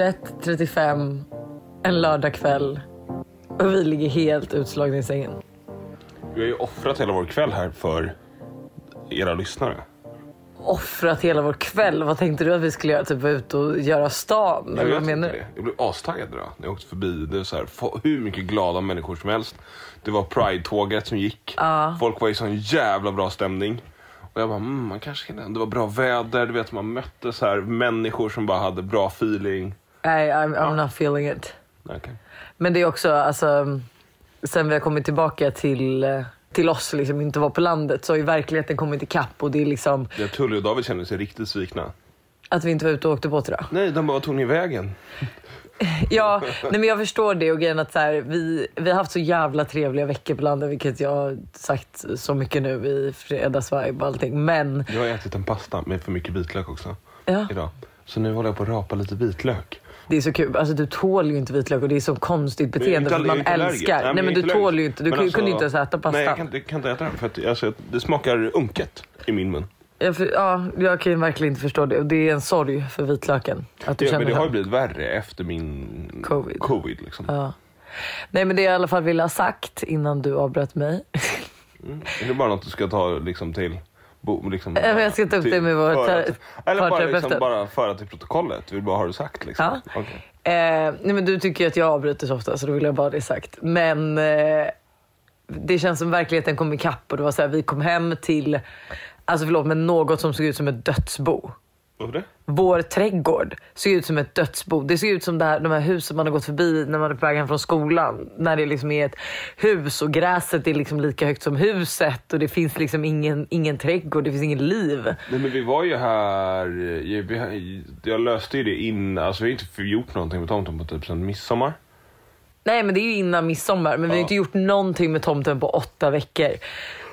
.35 en lördagkväll och vi ligger helt utslagna i sängen. Vi har ju offrat hela vår kväll här för era lyssnare. Offrat hela vår kväll. Vad tänkte du att vi skulle göra? Typ vara ute och göra stan? Jag vad menar du? det. Jag blev astaggad idag när jag åkte förbi. Det är så här, hur mycket glada människor som helst. Det var Pride-tåget som gick. Folk var i sån jävla bra stämning. Och jag bara, mm, man kanske kan... Det var bra väder, du vet man mötte så här människor som bara hade bra feeling. Nej, I'm, I'm not feeling it. Okay. Men det är också, alltså, sen vi har kommit tillbaka till, eh, till oss, liksom inte vara på landet, så har ju verkligheten kommit ikapp och det är liksom Det Tully och David kände sig riktigt svikna. att vi inte var ute och åkte båt idag. Nej, de bara, tog ni vägen? Ja, nej men jag förstår det och grejen att så här, vi, vi har haft så jävla trevliga veckor på landet, vilket jag har sagt så mycket nu i fredagsvibe och allting. Men Jag har ätit en pasta med för mycket vitlök också. Ja. Idag. Så nu håller jag på att rapa lite vitlök. Det är så kul, alltså du tål ju inte vitlök och det är så konstigt Men beteende inte för man älskar. Nej men, jag är du tål ju inte, du Men alltså- kunde inte ens äta pasta. Nej, jag kan, jag kan inte äta den för att alltså, det smakar unket i min mun. Jag, för, ja, jag kan verkligen inte förstå det och det är en sorg för vitlöken. Att du Ja, men det har ju blivit värre efter min Covid. covid liksom. Ja. Nej men det jag i alla fall ville ha sagt innan du avbröt mig. Är det bara något du ska ta liksom till... Bo, liksom, jag ska ta upp till- det med vår till- Eller bara, liksom, bara föra till protokollet. Du vill bara ha det sagt liksom. Ja. Okej. Eh, nej men du tycker ju att jag avbryter så ofta så då vill jag bara ha det sagt. Men eh, det känns som verkligheten kom ikapp och det var så här, vi kom hem till, alltså förlåt men något som såg ut som ett dödsbo. Vår trädgård såg ut som ett dödsbo. Det ser ut som det här, de här husen man har gått förbi när man är på väg hem från skolan. När det liksom är ett hus och gräset är liksom lika högt som huset och det finns liksom ingen, ingen trädgård, det finns ingen liv. Nej men vi var ju här, eh, jag löste ju det innan, alltså vi har inte gjort någonting med tomten på typ sen midsommar. Nej men det är ju innan midsommar men vi har Ja. inte gjort någonting med tomten på åtta veckor.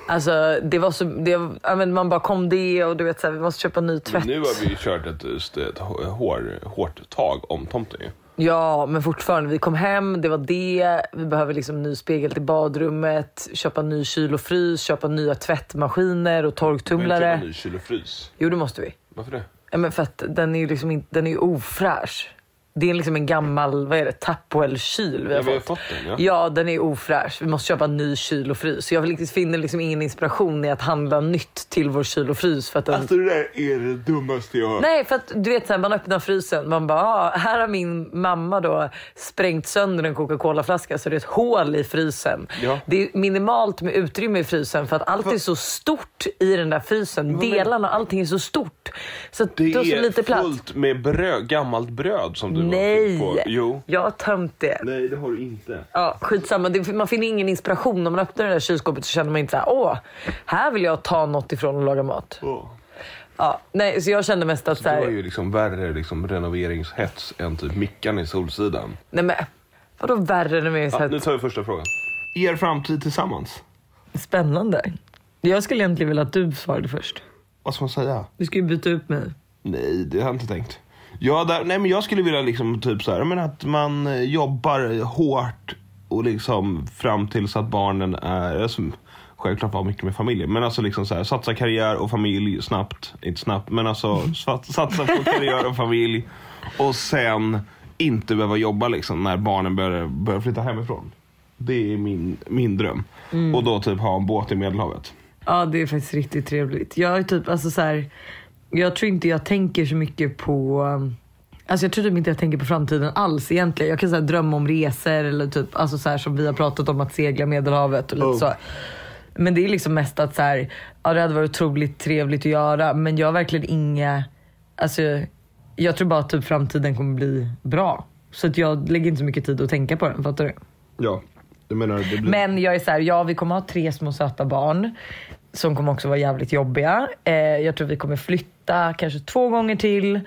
Alltså det var så, det, men man bara kom det och du vet såhär, vi måste köpa ny tvätt. Nu har vi ju kört ett, ett hår, hårt tag om tomten ju. Ja men fortfarande, vi kom hem, det var det. Vi behöver liksom ny spegel till badrummet, köpa ny kyl och frys, köpa nya tvättmaskiner och Vi har inte torktumlare. en ny kyl och frys. Jo det måste vi. Varför det? Ja, men för att den är ju liksom inte, den är ju ofräsch. Det är liksom en gammal, vad är det, Tapwell-kyl vi har Ja, vi har fått. fått den ja. Ja, den är ofräsch. Vi måste köpa en ny kyl och frys. Så jag vill inte- finner liksom ingen inspiration i att handla nytt till vår kyl och frys. För att den... Alltså det där är det dummaste jag hört. Nej, för att du vet så här, man öppnar frysen. Man bara, ah, här har min mamma då sprängt sönder en Coca-Cola-flaska så det är ett hål i frysen. Ja. Det är minimalt med utrymme i frysen för att allt är så stort i den där frysen. men- Delarna och allting är så stort. Så Det har så är lite plats. fullt med bröd, gammalt bröd som du Nej! på. Jo. Jag har tömt det. Nej det har du inte. Ja, skitsamma. Det, man finner ingen inspiration. När man öppnar det där kylskåpet så känner man inte så här, åh, här vill jag ta något ifrån och laga mat. Oh. Ja, nej, så jag kände mest att så Du har här, ju liksom värre liksom, renoveringshets än typ Mickan i Solsidan. nej men vadå värre? Så Ja, här, nu tar vi första frågan. Er framtid tillsammans? Spännande. Jag skulle egentligen vilja att du svarade först. Vad ska man säga? Du ska ju byta ut mig. Nej, det har jag inte tänkt. Ja, där, nej, men jag skulle vilja liksom typ så här, men att man eh, jobbar hårt och liksom fram tills att barnen är, alltså, självklart vara mycket med familjen, men alltså liksom så här, satsa karriär och familj snabbt, inte snabbt, men alltså sat- satsa på karriär och familj och sen inte behöva jobba liksom när barnen börjar, börjar flytta hemifrån. Det är min, min dröm. Och då typ ha en båt i Medelhavet. Ja, det är faktiskt riktigt trevligt. Jag är typ, alltså så här, jag tror inte jag tänker så mycket på um, Alltså jag tror typ inte jag tänker på framtiden alls egentligen. Jag kan så här, drömma om resor eller typ alltså så här, som vi har pratat om att segla Medelhavet och lite Oh. så. Men det är liksom mest att så här, ja, det hade varit otroligt trevligt att göra men jag har verkligen inga, alltså jag tror bara att typ framtiden kommer bli bra. Så att jag lägger inte så mycket tid att tänka på den, fattar du? Ja. Jag menar, det blir... Men jag är så här, ja vi kommer ha tre små söta barn. Som kommer också vara jävligt jobbiga. Eh, jag tror vi kommer flytta kanske två gånger till.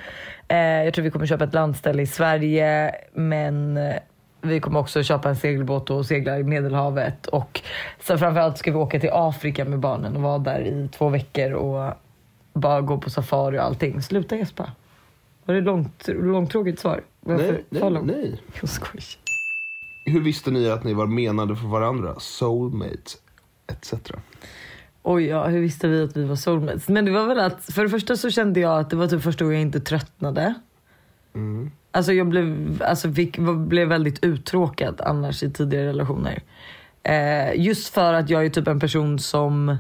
Eh, jag tror vi kommer köpa ett landställe i Sverige. Men eh, vi kommer också köpa en segelbåt och segla i Medelhavet. Och sen framförallt ska vi åka till Afrika med barnen och vara där i två veckor och bara gå på safari och allting. Sluta gäspa. Var det långt, långtråkigt svar? Varför? nej, nej, nej. Jag skojar. Hur visste ni att ni var menade för varandra? Soulmate, etc. Oj, ja, hur visste vi att vi var soulmates? Men det var väl att, för det första så kände jag att det var typ första gången jag inte tröttnade. Alltså jag blev, alltså fick, blev väldigt uttråkad annars i tidigare relationer. Eh, just för att jag är typ en person som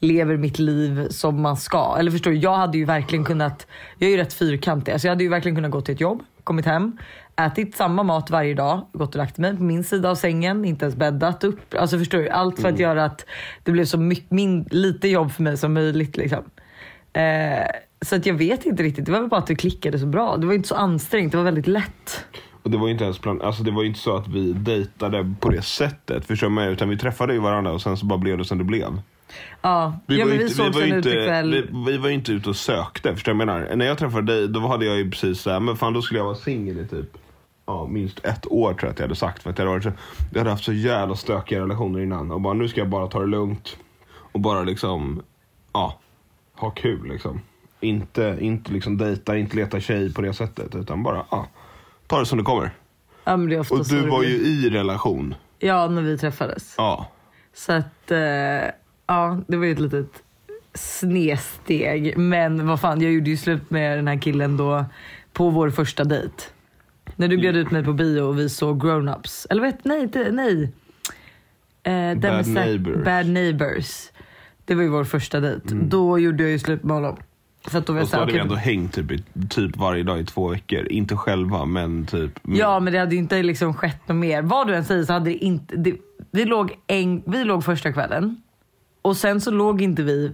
lever mitt liv som man ska. Eller förstår du, jag hade ju verkligen kunnat, jag är ju rätt fyrkantig, alltså jag hade ju verkligen kunnat gå till ett jobb, kommit hem, ätit samma mat varje dag, gått och lagt mig på min sida av sängen, inte ens bäddat upp. Alltså förstår du, allt för att göra att det blev så mycket, min, lite jobb för mig som möjligt liksom. Eh, så att jag vet inte riktigt, det var väl bara att det klickade så bra. Det var inte så ansträngt, det var väldigt lätt. Och det var inte ens plan... alltså det var ju inte så att vi dejtade på det sättet. Förstår menar? Utan vi träffade ju varandra och sen så bara blev det som det blev. Ja, Vi ja var vi inte, vi var inte, vi, vi var inte ute och sökte. Förstår du vad jag menar? När jag träffade dig, då hade jag ju precis såhär, men fan då skulle jag vara singel i typ ja, minst ett år tror jag att jag hade sagt. För att jag hade, varit så, jag hade haft så jävla stökiga relationer innan. Och bara nu ska jag bara ta det lugnt. Och bara liksom, ja, ha kul liksom. Inte, inte liksom dejta, inte leta tjej på det sättet. Utan bara, ja, ta det som det kommer. Ja, men det Och du det var blir. ju i relation. Ja, när vi träffades. Ja. Så att, eh, ja, det var ju ett litet snedsteg. Men vad fan, jag gjorde ju slut med den här killen då på vår första dejt. När du bjöd ut mig på bio och vi såg grown-ups. Eller vet, nej, inte, nej. Eh, Bad med Neighbors. Bad Neighbors. Det var ju vår första dejt. Då gjorde jag ju slut med honom. För att då var Och så hade vi okej, ändå hängt typ, typ varje dag i två veckor. Inte själva, men typ. Ja men det hade ju inte liksom skett något mer. Vad du än säger så hade det inte... Det, vi, låg en, vi låg första kvällen och sen så låg inte vi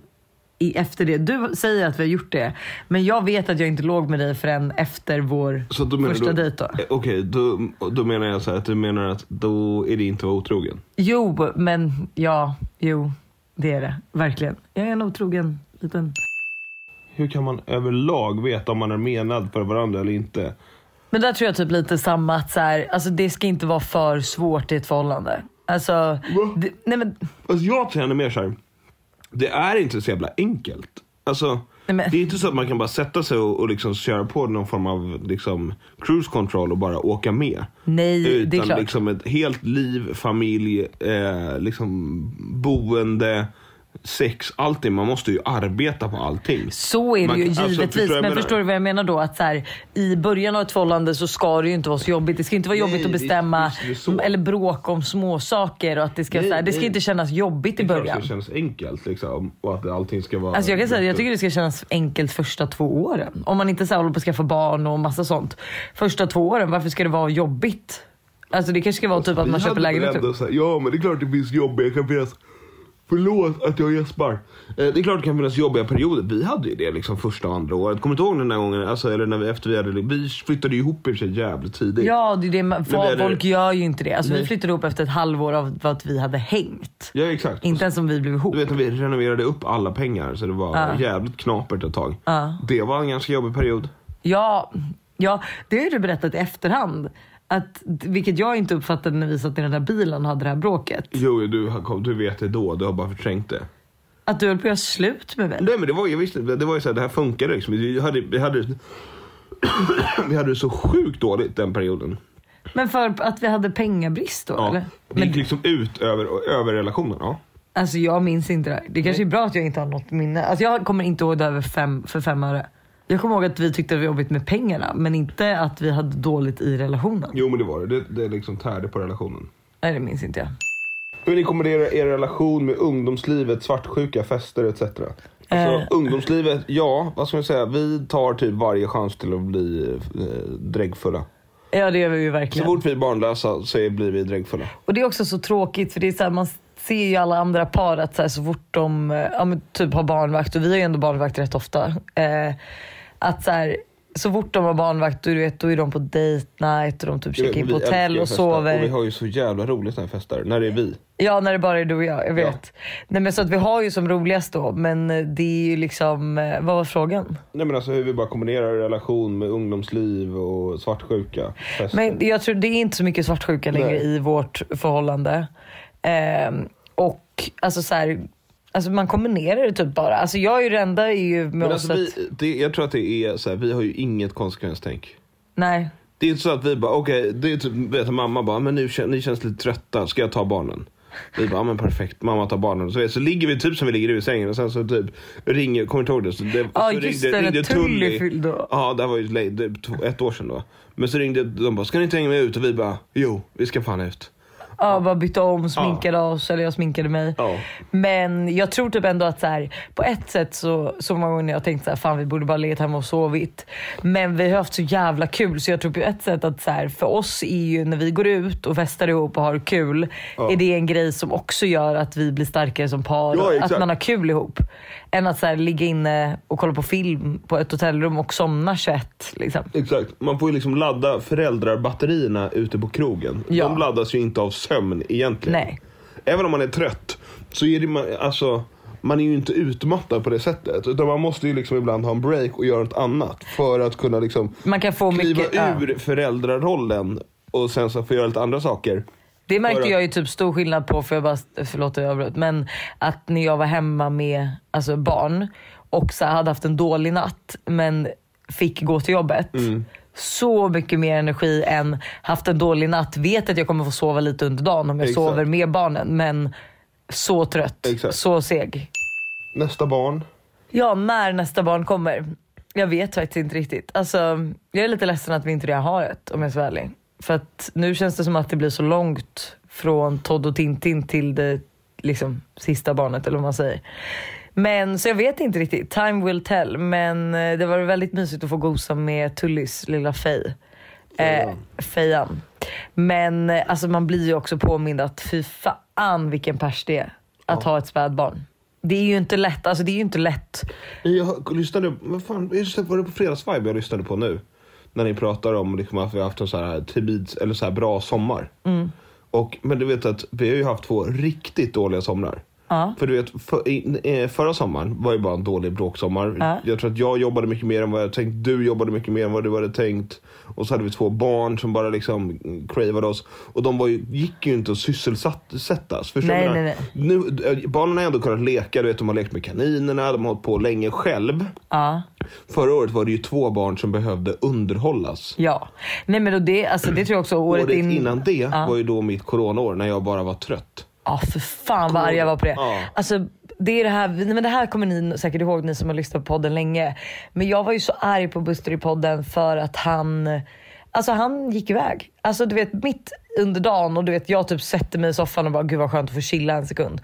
i, efter det. Du säger att vi har gjort det men jag vet att jag inte låg med dig förrän efter vår första du, dejt. Eh, Okej, då, då menar jag så här att du menar att då är det inte att vara otrogen. Jo men ja, jo det är det. Verkligen. Jag är en otrogen liten... Hur kan man överlag veta om man är menad för varandra eller inte? Men där tror jag typ lite samma att så här, alltså det ska inte vara för svårt i ett förhållande. Alltså, det, nej men Alltså jag känner mer så här. Det är inte så jävla enkelt. Alltså, Nej, det är inte så att man kan bara sätta sig och, och liksom köra på någon form av liksom, cruise control och bara åka med. nej, Utan det är klart. liksom ett helt liv, familj, eh, liksom boende, sex, allting. Man måste ju arbeta på allting. Så är det Man ju alltså, givetvis. förstår vad jag men förstår du vad jag menar då? Att så här, I början av ett förhållande så ska det ju inte vara så jobbigt. Det ska inte vara Nej, jobbigt att bestämma eller bråka om små saker och att det ska, Nej, så här, det ska nej. inte kännas jobbigt i början. det ska kännas enkelt liksom. Och att allting ska vara... Alltså jag kan säga jag tycker det ska kännas enkelt första två åren. Om man inte så här håller på att skaffa barn och massa sånt. Första två åren, varför ska det vara jobbigt? Alltså det kanske ska vara typ att man köper lägenhet. här, Ja men det är klart det finns jobbiga, kan finnas Förlåt att jag gäspar. Eh, Det är klart det kan finnas jobbiga perioder. Vi hade ju det liksom första och andra året. Kommer du ihåg den där gången? Alltså, eller när vi, efter vi hade, vi flyttade ju ihop i och för sig jävligt tidigt. Ja, det är det, man- folk gör ju inte det. Alltså vi flyttade ihop efter ett halvår av att vi hade hängt. Ja exakt. Inte ens om vi blev ihop. Du vet när vi renoverade upp alla pengar så det var Ja. jävligt knapert ett tag. Ja. Det var en ganska jobbig period. Ja, ja, det har du berättat i efterhand. Att, vilket jag inte uppfattade när vi satt i den där bilen och hade det här bråket. Jo, du, du vet det då. Du har bara förträngt det. Att du höll på att göra slut med mig. Nej men det var ju visst, det var ju så här, det här funkade liksom. Vi hade, vi hade, vi hade det så sjukt dåligt den perioden. Men för att vi hade pengabrist då Ja. eller? Det gick Men, liksom ut över, över relationen. Ja. alltså jag minns inte det här. Det kanske är bra att jag inte har något minne. Alltså jag kommer inte ihåg det över fem, för fem öre. Jag kommer ihåg att vi tyckte det var jobbigt med pengarna men inte att vi hade dåligt i relationen. Jo men det var det. Det, det liksom tärde på relationen. Nej det minns inte jag. Hur ni kommer er, relation med ungdomslivet, svartsjuka, fester etc. Alltså Eh. ungdomslivet, ja vad ska man säga. Vi tar typ varje chans till att bli eh, dräggfulla. Ja det gör vi ju Så verkligen. fort vi är barnlösa så blir vi dräggfulla. Och det är också så tråkigt för det är så här, man ser ju alla andra par att så, här, så fort de eh, ja, typ har barnvakt och vi har ju ändå barnvakt rätt ofta. Eh, att så här, så fort de har barnvakt du vet, då är de på date night och de typ checkar in på hotell och sover. Och vi har ju så jävla roligt när vi festar. När det är vi. Ja, när det bara är du och jag. Jag vet. Nej, men så att vi har ju som roligast då, men eh, det är ju liksom, eh, vad var frågan? Nej men alltså hur vi bara kombinerar relation med ungdomsliv och svartsjuka. Fester. Men jag tror det är inte så mycket svartsjuka längre Nej. i vårt förhållande. Ehm, och alltså så här, alltså man kombinerar det typ bara. Alltså jag är ju det enda är ju med Men oss alltså, att, vi, det, jag tror att det är så här, vi har ju inget konsekvenstänk. nej. Det är inte så att vi bara, okej, det är typ, vet, mamma bara, men nu ni känns lite trötta, ska jag ta barnen? Vi bara, ja, men perfekt, mamma tar barnen. Så, så ligger vi typ som vi ligger i sängen och sen så typ ringer, kommer du ihåg det? Så det Ja, så just det, när Tully fyllde år. Ja, det var ju det, ett år sedan då. Men så ringde de bara, ska ni inte hänga med ut? Och vi bara, jo, vi ska fan ut. Ja, bara bytte om, sminkade oss, eller jag sminkade mig. Men jag tror typ ändå att så här, på ett sätt så, så många gånger jag tänkt så här, fan vi borde bara legat hemma och sovit. Men vi har haft så jävla kul så jag tror på ett sätt att så här, för oss är ju när vi går ut och festar ihop och har kul, är det en grej som också gör att vi blir starkare som par. Att man har kul ihop. Än att så här, ligga inne och kolla på film på ett hotellrum och somna 21. Liksom. Exakt, man får ju liksom ladda föräldrarbatterierna ute på krogen. Ja. De laddas ju inte av sömn egentligen. Nej. Även om man är trött så är det man, alltså, man är ju inte utmattad på det sättet. Utan man måste ju liksom ibland ha en break och göra något annat. För att kunna liksom Man kan få kliva mycket... ja. ur föräldrarollen och sen så få göra lite andra saker. Det märkte jag ju typ stor skillnad på, för jag bara, förlåt att jag avbröt, men att när jag var hemma med alltså barn och så hade haft en dålig natt men fick gå till jobbet. Mm. Så mycket mer energi än haft en dålig natt, vet att jag kommer få sova lite under dagen om jag Exakt. sover med barnen men så trött, Exakt. så seg. Nästa barn. Ja, när nästa barn kommer. Jag vet faktiskt inte riktigt. Alltså, jag är lite ledsen att vi inte redan har ett om jag ska vara ärlig. För att nu känns det som att det blir så långt från Todd och Tintin till det liksom, sista barnet eller vad man säger. Men så jag vet inte riktigt. Time will tell. Men eh, det var väldigt mysigt att få gosa med Tullys lilla Fej. Eh, Fejan. Men eh, alltså man blir ju också påmind att fy fan vilken pers det är att ha ett spädbarn. Det är ju inte lätt. Alltså det är ju inte lätt. Jag lyssnade, vad fan, just det, var det på Fredagsvibe jag lyssnade på nu? När ni pratar om liksom att vi har haft en så här, tids, eller så här bra sommar. Mm. Och, men du vet att vi har ju haft två riktigt dåliga somrar. Ja. För du vet, för, förra sommaren var ju bara en dålig bråksommar. Ja. Jag tror att jag jobbade mycket mer än vad jag tänkt. Du jobbade mycket mer än vad du hade tänkt. Och så hade vi två barn som bara liksom cravade oss. Och de var ju, gick ju inte att sysselsättas. Förstår Nej, nej, menar? Nu, eh, barnen har ändå kunnat leka. Du vet, de har lekt med kaninerna. De har hållit på länge själv. Ja. Förra året var det ju två barn som behövde underhållas. Ja. Nej men då det, alltså det tror jag också året, Året in... innan det Ja. var ju då mitt coronaår när jag bara var trött. Ja för fan vad arg jag var på det. Ja. Alltså, det, är det, här, nej, men det här kommer ni säkert ihåg ni som har lyssnat på podden länge. Men jag var ju så arg på Buster i podden för att han, alltså han gick iväg. Alltså du vet mitt under dagen och du vet jag typ sätter mig i soffan och bara gud vad skönt att få chilla en sekund.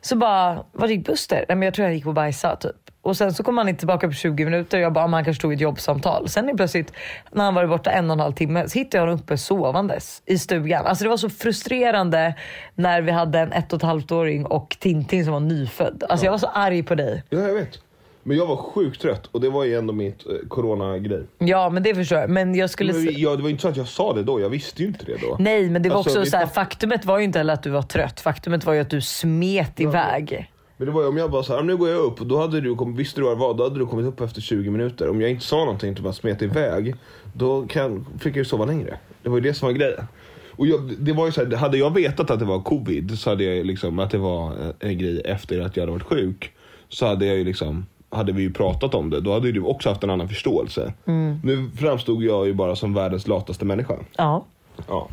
Så bara, var gick Buster? Nej men jag tror han gick på bajsa typ. Och sen så kom han inte tillbaka på 20 minuter jag bara, "Ah, han kanske tog ett jobbsamtal. Sen är plötsligt, när han varit borta en och en halv timme, så hittade jag honom uppe sovandes i stugan. Alltså det var så frustrerande när vi hade en ett och ett halvt åring och Tintin som var nyfödd. Alltså jag var så arg på dig. Ja, jag vet. Men jag var sjukt trött och det var ju ändå mitt eh, corona-grej. Ja men det förstår jag. Men jag skulle... Men Ja, det var inte så att jag sa det då. Jag visste ju inte det då. Nej men det var Alltså, också så här, faktumet var ju inte heller att du var trött. Faktumet var ju att du smet iväg. Men det var ju om jag bara så här, "Ah, nu går jag upp. Då hade du kommit, visste du vad det var, då hade du kommit upp efter 20 minuter. Om jag inte sa någonting, typ bara smet iväg. Då kan, fick jag ju sova längre. Det var ju det som var grejen. Och jag, det var ju så här, hade jag vetat att det var covid, så hade jag liksom, att det var en grej efter att jag hade varit sjuk. Så hade jag ju liksom, hade vi ju pratat om det. Då hade du också haft en annan förståelse. Nu framstod jag ju bara som världens lataste människa. Ja. Ja.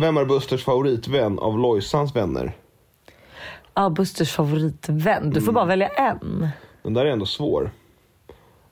Vem är Busters favoritvän av Lojsans vänner? Ja, Busters favoritvän. Du får Mm. bara välja en. Den där är ändå svår.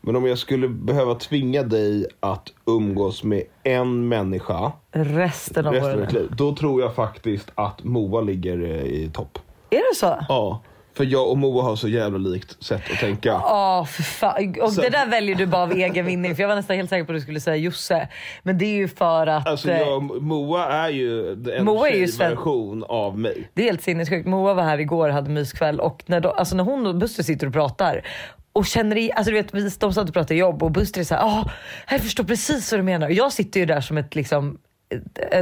Men om jag skulle behöva tvinga dig att umgås med en människa Resten av resten av ditt liv. Då tror jag faktiskt att Moa ligger eh, i topp. Är det så? Ja. För jag och Moa har så jävla likt sätt att tänka. Ja, för fan. Och Så- det där väljer du bara av egen vinning. För jag var nästan helt säker på att du skulle säga Josse. Men det är ju för att... Alltså jag, Moa är ju en Moa är ju version av mig. Det är helt sinnessjukt. Moa var här igår och hade myskväll och när, de, alltså när hon och Buster sitter och pratar och känner i, alltså du vet, vi, de satt och pratade jobb och Buster är såhär, ah, jag förstår precis vad du menar. Och jag sitter ju där som ett liksom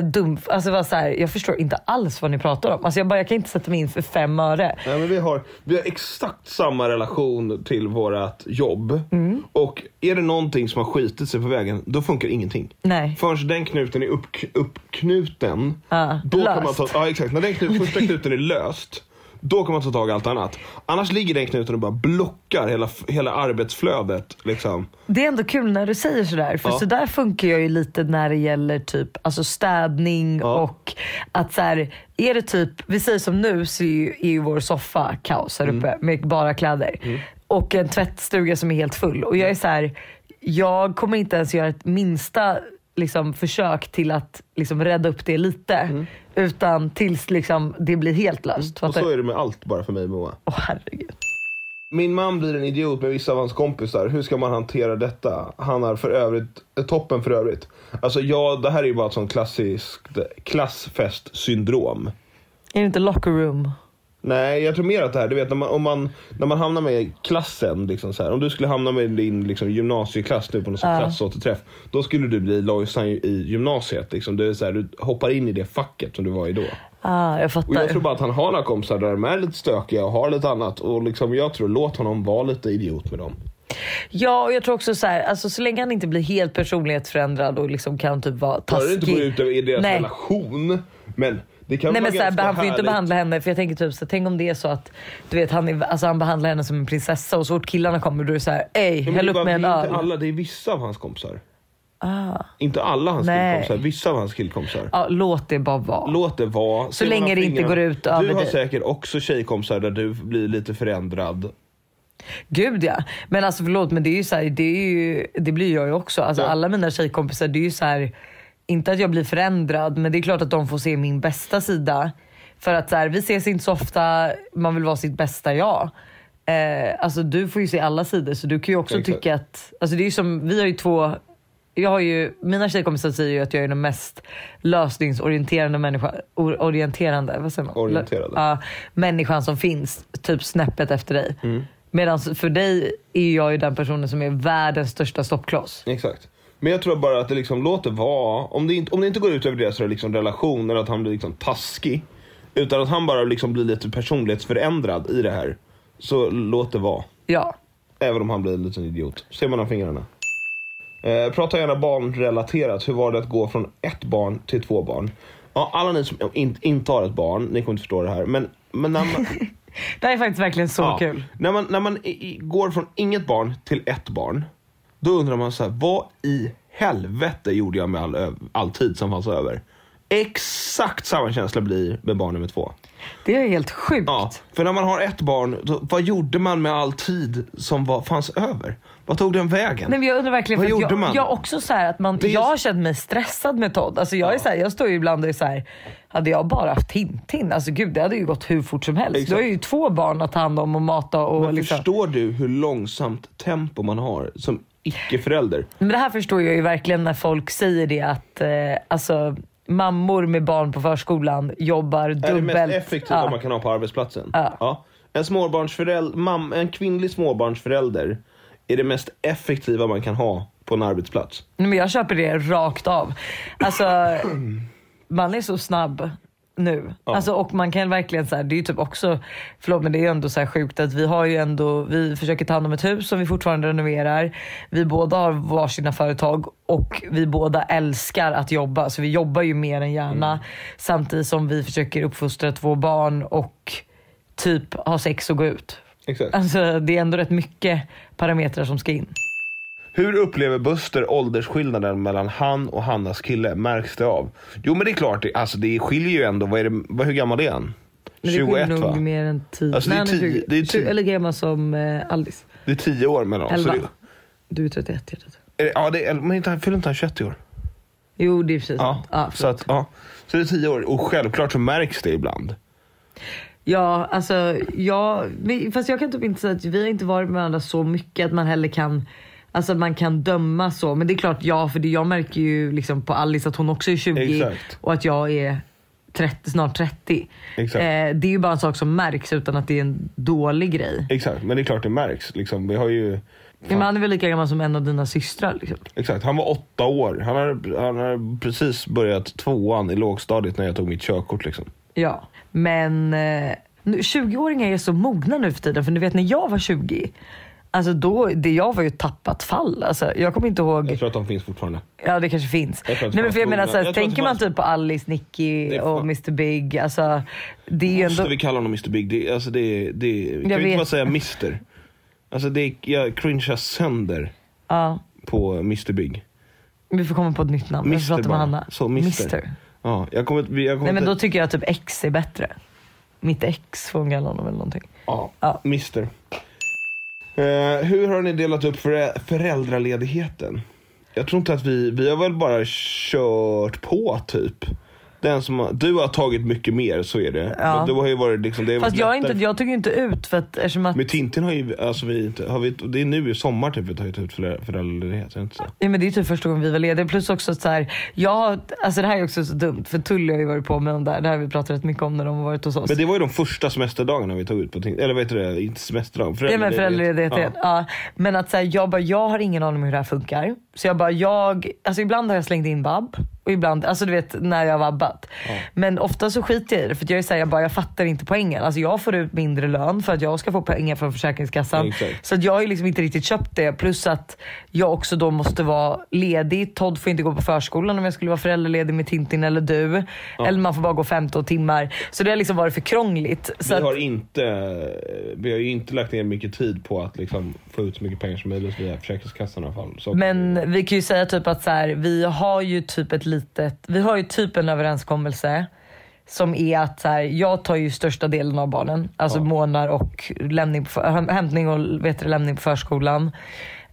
dum, alltså var så här, jag förstår inte alls vad ni pratar om. Alltså jag, bara, jag kan inte sätta mig in för fem öre. Nej, men vi, har, vi har exakt samma relation till vårt jobb. Mm. Och är det någonting som har skitit sig på vägen, då funkar ingenting. Nej. Förrän den knuten är upp, uppknuten, Ja, då kan man löst. ta, ja, exakt. När den knut, första knuten är löst, då kan man ta tag i allt annat. Annars ligger den knuten och bara blockar hela, hela arbetsflödet. Liksom. Det är ändå kul när du säger sådär. För Ja. sådär funkar jag ju lite när det gäller typ alltså städning Ja. och att så här, är det typ, vi säger som nu så är ju, är ju vår soffa kaos här uppe med bara kläder. Och en tvättstuga som är helt full. Och jag är så här, jag kommer inte ens göra ett minsta liksom, försök till att liksom, rädda upp det lite. Utan tills liksom, det blir helt löst. Och Fattar så är det med allt bara för mig Moa. Åh herregud. Min man blir en idiot med vissa av hans kompisar. Hur ska man hantera detta? Han är för övrigt, eh, toppen för övrigt. Alltså ja, det här är ju bara ett sånt klassiskt klassfestsyndrom. Är det inte locker room? Nej, jag tror mer att det här, du vet när man, om man, när man hamnar med klassen, liksom så här, om du skulle hamna med din liksom, gymnasieklass nu på någon ja. klassåterträff, då skulle du bli Lojsan i gymnasiet. Liksom. Det är så här, du hoppar in i det facket som du var i då. Ah, jag fattar. Och jag tror bara att han har några kompisar där de är lite stökiga och har lite annat. Och liksom, jag tror, låt honom vara lite idiot med dem. Ja, och jag tror också så här, alltså så länge han inte blir helt personlighetsförändrad och liksom kan typ vara Bara det taskig. inte går ut över deras Nej. relation. Men det kan Nej vara men så här, han får ju inte behandla henne, för jag tänker typ så tänk om det är så att du vet han, är, alltså, han behandlar henne som en prinsessa och så fort killarna kommer då är det så här, häll det upp bara- med en det öl. inte alla, det är vissa av hans kompisar. Ah. Inte alla hans Nej. killkompisar, vissa av hans killkompisar. Ja, låt det bara vara. Låt det vara. Se länge det inte går ut Du över har dig. säkert också tjejkompisar där du blir lite förändrad. Gud ja. Men alltså förlåt men det är ju så här, det, är ju, det blir jag ju också. Alltså, Ja. Alla mina tjejkompisar, det är ju så här, inte att jag blir förändrad men det är klart att de får se min bästa sida. För att så här, vi ses inte så ofta, man vill vara sitt bästa jag. Eh, alltså du får ju se alla sidor så du kan ju också Exakt. tycka att, alltså det är som, vi har ju två jag har ju, mina tjejkompisar säger ju att jag är den mest lösningsorienterande människa, or, orienterande, vad säger man? Orienterade. Ja, människan som finns, typ snäppet efter dig. Mm. Medan för dig är jag ju den personen som är världens största stoppkloss. Exakt. Men jag tror bara att det liksom, låt det vara. Om det inte, om det inte går ut över deras liksom, relation eller att han blir liksom taskig. Utan att han bara liksom blir lite personlighetsförändrad i det här. Så låt det vara. Ja. Även om han blir en liten idiot. Ser man av fingrarna. Eh, prata gärna barnrelaterat. Hur var det att gå från ett barn till två barn? Ja, alla ni som in, inte har ett barn, ni kommer inte förstå det här. Men, men när man, Det här är faktiskt verkligen så ja, kul. När man, när man i, i, går från inget barn till ett barn. Då undrar man så här, vad i helvete gjorde jag med all, all tid som fanns över? Exakt samma känsla blir med barn nummer två. Det är helt sjukt. Ja, för när man har ett barn, då, vad gjorde man med all tid som var, fanns över? Vad tog den vägen? Nej, men jag undrar verkligen, Vad gjorde jag, man? jag också så här att man, Det jag har just- känt mig stressad med Todd. Alltså jag, är så här, jag står ju ibland och är så här, hade jag bara haft Tintin, alltså gud det hade ju gått hur fort som helst. Exakt. Du har ju två barn att ta hand om och mata och Men liksom. förstår du hur långsamt tempo man har som icke-förälder? Men det här förstår jag ju verkligen när folk säger det att eh, alltså, mammor med barn på förskolan jobbar är dubbelt. det mest effektiva Ja. man kan ha på arbetsplatsen. Ja. En, småbarnsförälder, mam, en kvinnlig småbarnsförälder är det mest effektiva man kan ha på en arbetsplats. Men jag köper det rakt av. Alltså, man är så snabb nu. Alltså, och man kan verkligen, så här, det är ju typ också, förlåt men det är ändå så här sjukt att vi har ju ändå, vi försöker ta hand om ett hus som vi fortfarande renoverar. Vi båda har varsina företag och vi båda älskar att jobba. Så vi jobbar ju mer än gärna. Samtidigt som vi försöker uppfostra två barn och typ ha sex och gå ut. Exakt. Alltså det är ändå rätt mycket parametrar som ska in. Hur upplever Buster åldersskillnaden mellan han och Hannas kille? Märks det av? Jo men det är klart, det, alltså det skiljer ju ändå. Vad är det, vad, hur gammal är han? Men det 21 nog va? mer än 10. Alltså, det är Nej, han tio- 20. det är tio. Eller gammal som eh, Alice. Det är 10 år mellan oss. så 11. det- Du är 31 hjärtat. är det- Ja, det är, men inte, fyller inte han 21 i år? Jo det är precis Ja. Ja, så, att, ja. så det är 10 år. Och självklart så märks det ibland. Ja, alltså jag, fast jag kan typ inte säga att vi har inte varit med varandra så mycket att man heller kan Alltså att man kan döma så. Men det är klart ja, för det, jag märker ju liksom på Alice att hon också är 20 Exakt. och att jag är 30, snart 30. Exakt. Eh, det är ju bara en sak som märks utan att det är en dålig grej. Exakt, men det är klart det märks. Liksom. Vi har ju... Men han är väl lika gammal som en av dina systrar liksom. Exakt, han var åtta år. Han har, han har precis börjat tvåan i lågstadiet när jag tog mitt körkort. Liksom. Ja, men eh, nu- 20-åringar är så mogna nu för tiden. För du vet när jag var 20, alltså då, det jag var ju ett tappat fall. Alltså, jag kommer inte ihåg. Jag tror att de finns fortfarande. Ja det kanske finns. Jag Nej, men för jag menar, jag tänker man typ på Alice, Nicky och Mr Big. Alltså, det är ju Måste ändå... vi kalla honom Mr Big? Det, alltså det, det, kan vi vet. inte bara säga Mr? Alltså det, jag cringear sönder Ja, på Mr Big. vi får komma på ett nytt namn. Jag Mr pratar med. Hanna. Så, Mr. Ja, jag kommer, vi- jag kommer Nej men då tycker jag typ X är bättre. Mitt ex får hon kalla honom eller någonting. Ja, Ja. Mr. Eh, hur har ni delat upp förä- föräldraledigheten? Jag tror inte att vi, vi har väl bara kört på typ. Den som har, du har tagit mycket mer, så är det. Ja. Men du har ju varit liksom, det är Fast jag, är lättare- inte, jag tog inte ut för att eftersom att... Med Tintin har ju, alltså vi, inte- har vi, det är nu i sommar typ vi har tagit ut förä- föräldraledighet, är det inte så? Ja, men det är typ första gången vi var lediga. Plus också att så här, jag, alltså det här är också så dumt för Tully har ju varit på med dem där. Det här har vi pratat rätt mycket om när de har varit hos oss. Men det var ju de första semesterdagarna vi tog ut på Tintin, eller vad heter det, inte semesterdagar, Ja men föräldraledighet. föräldraledighet. Ja. Men att säga jag bara, jag har ingen aning om hur det här funkar. Så jag bara, jag, alltså ibland har jag slängt in vab och ibland, alltså du vet när jag har vabbat. Men ofta så skiter jag i det för att jag är såhär, jag bara, jag fattar inte poängen. Alltså jag får ut mindre lön för att jag ska få pengar från Försäkringskassan. Exakt. Så att jag har ju liksom inte riktigt köpt det. Plus att jag också då måste vara ledig. Todd får inte gå på förskolan om jag skulle vara föräldraledig med Tintin eller du. Eller man får bara gå 15 timmar. Så det har liksom varit för krångligt. Så Vi att, har, inte, vi har ju inte lagt ner mycket tid på att liksom få ut så mycket pengar som möjligt via Försäkringskassan i alla fall. Så, Men vi kan ju säga typ att så här, vi har ju typ ett litet, vi har ju typ en överenskommelse som är att så här, jag tar ju största delen av barnen, alltså månader och lämning på, hämtning och vet lämning på förskolan.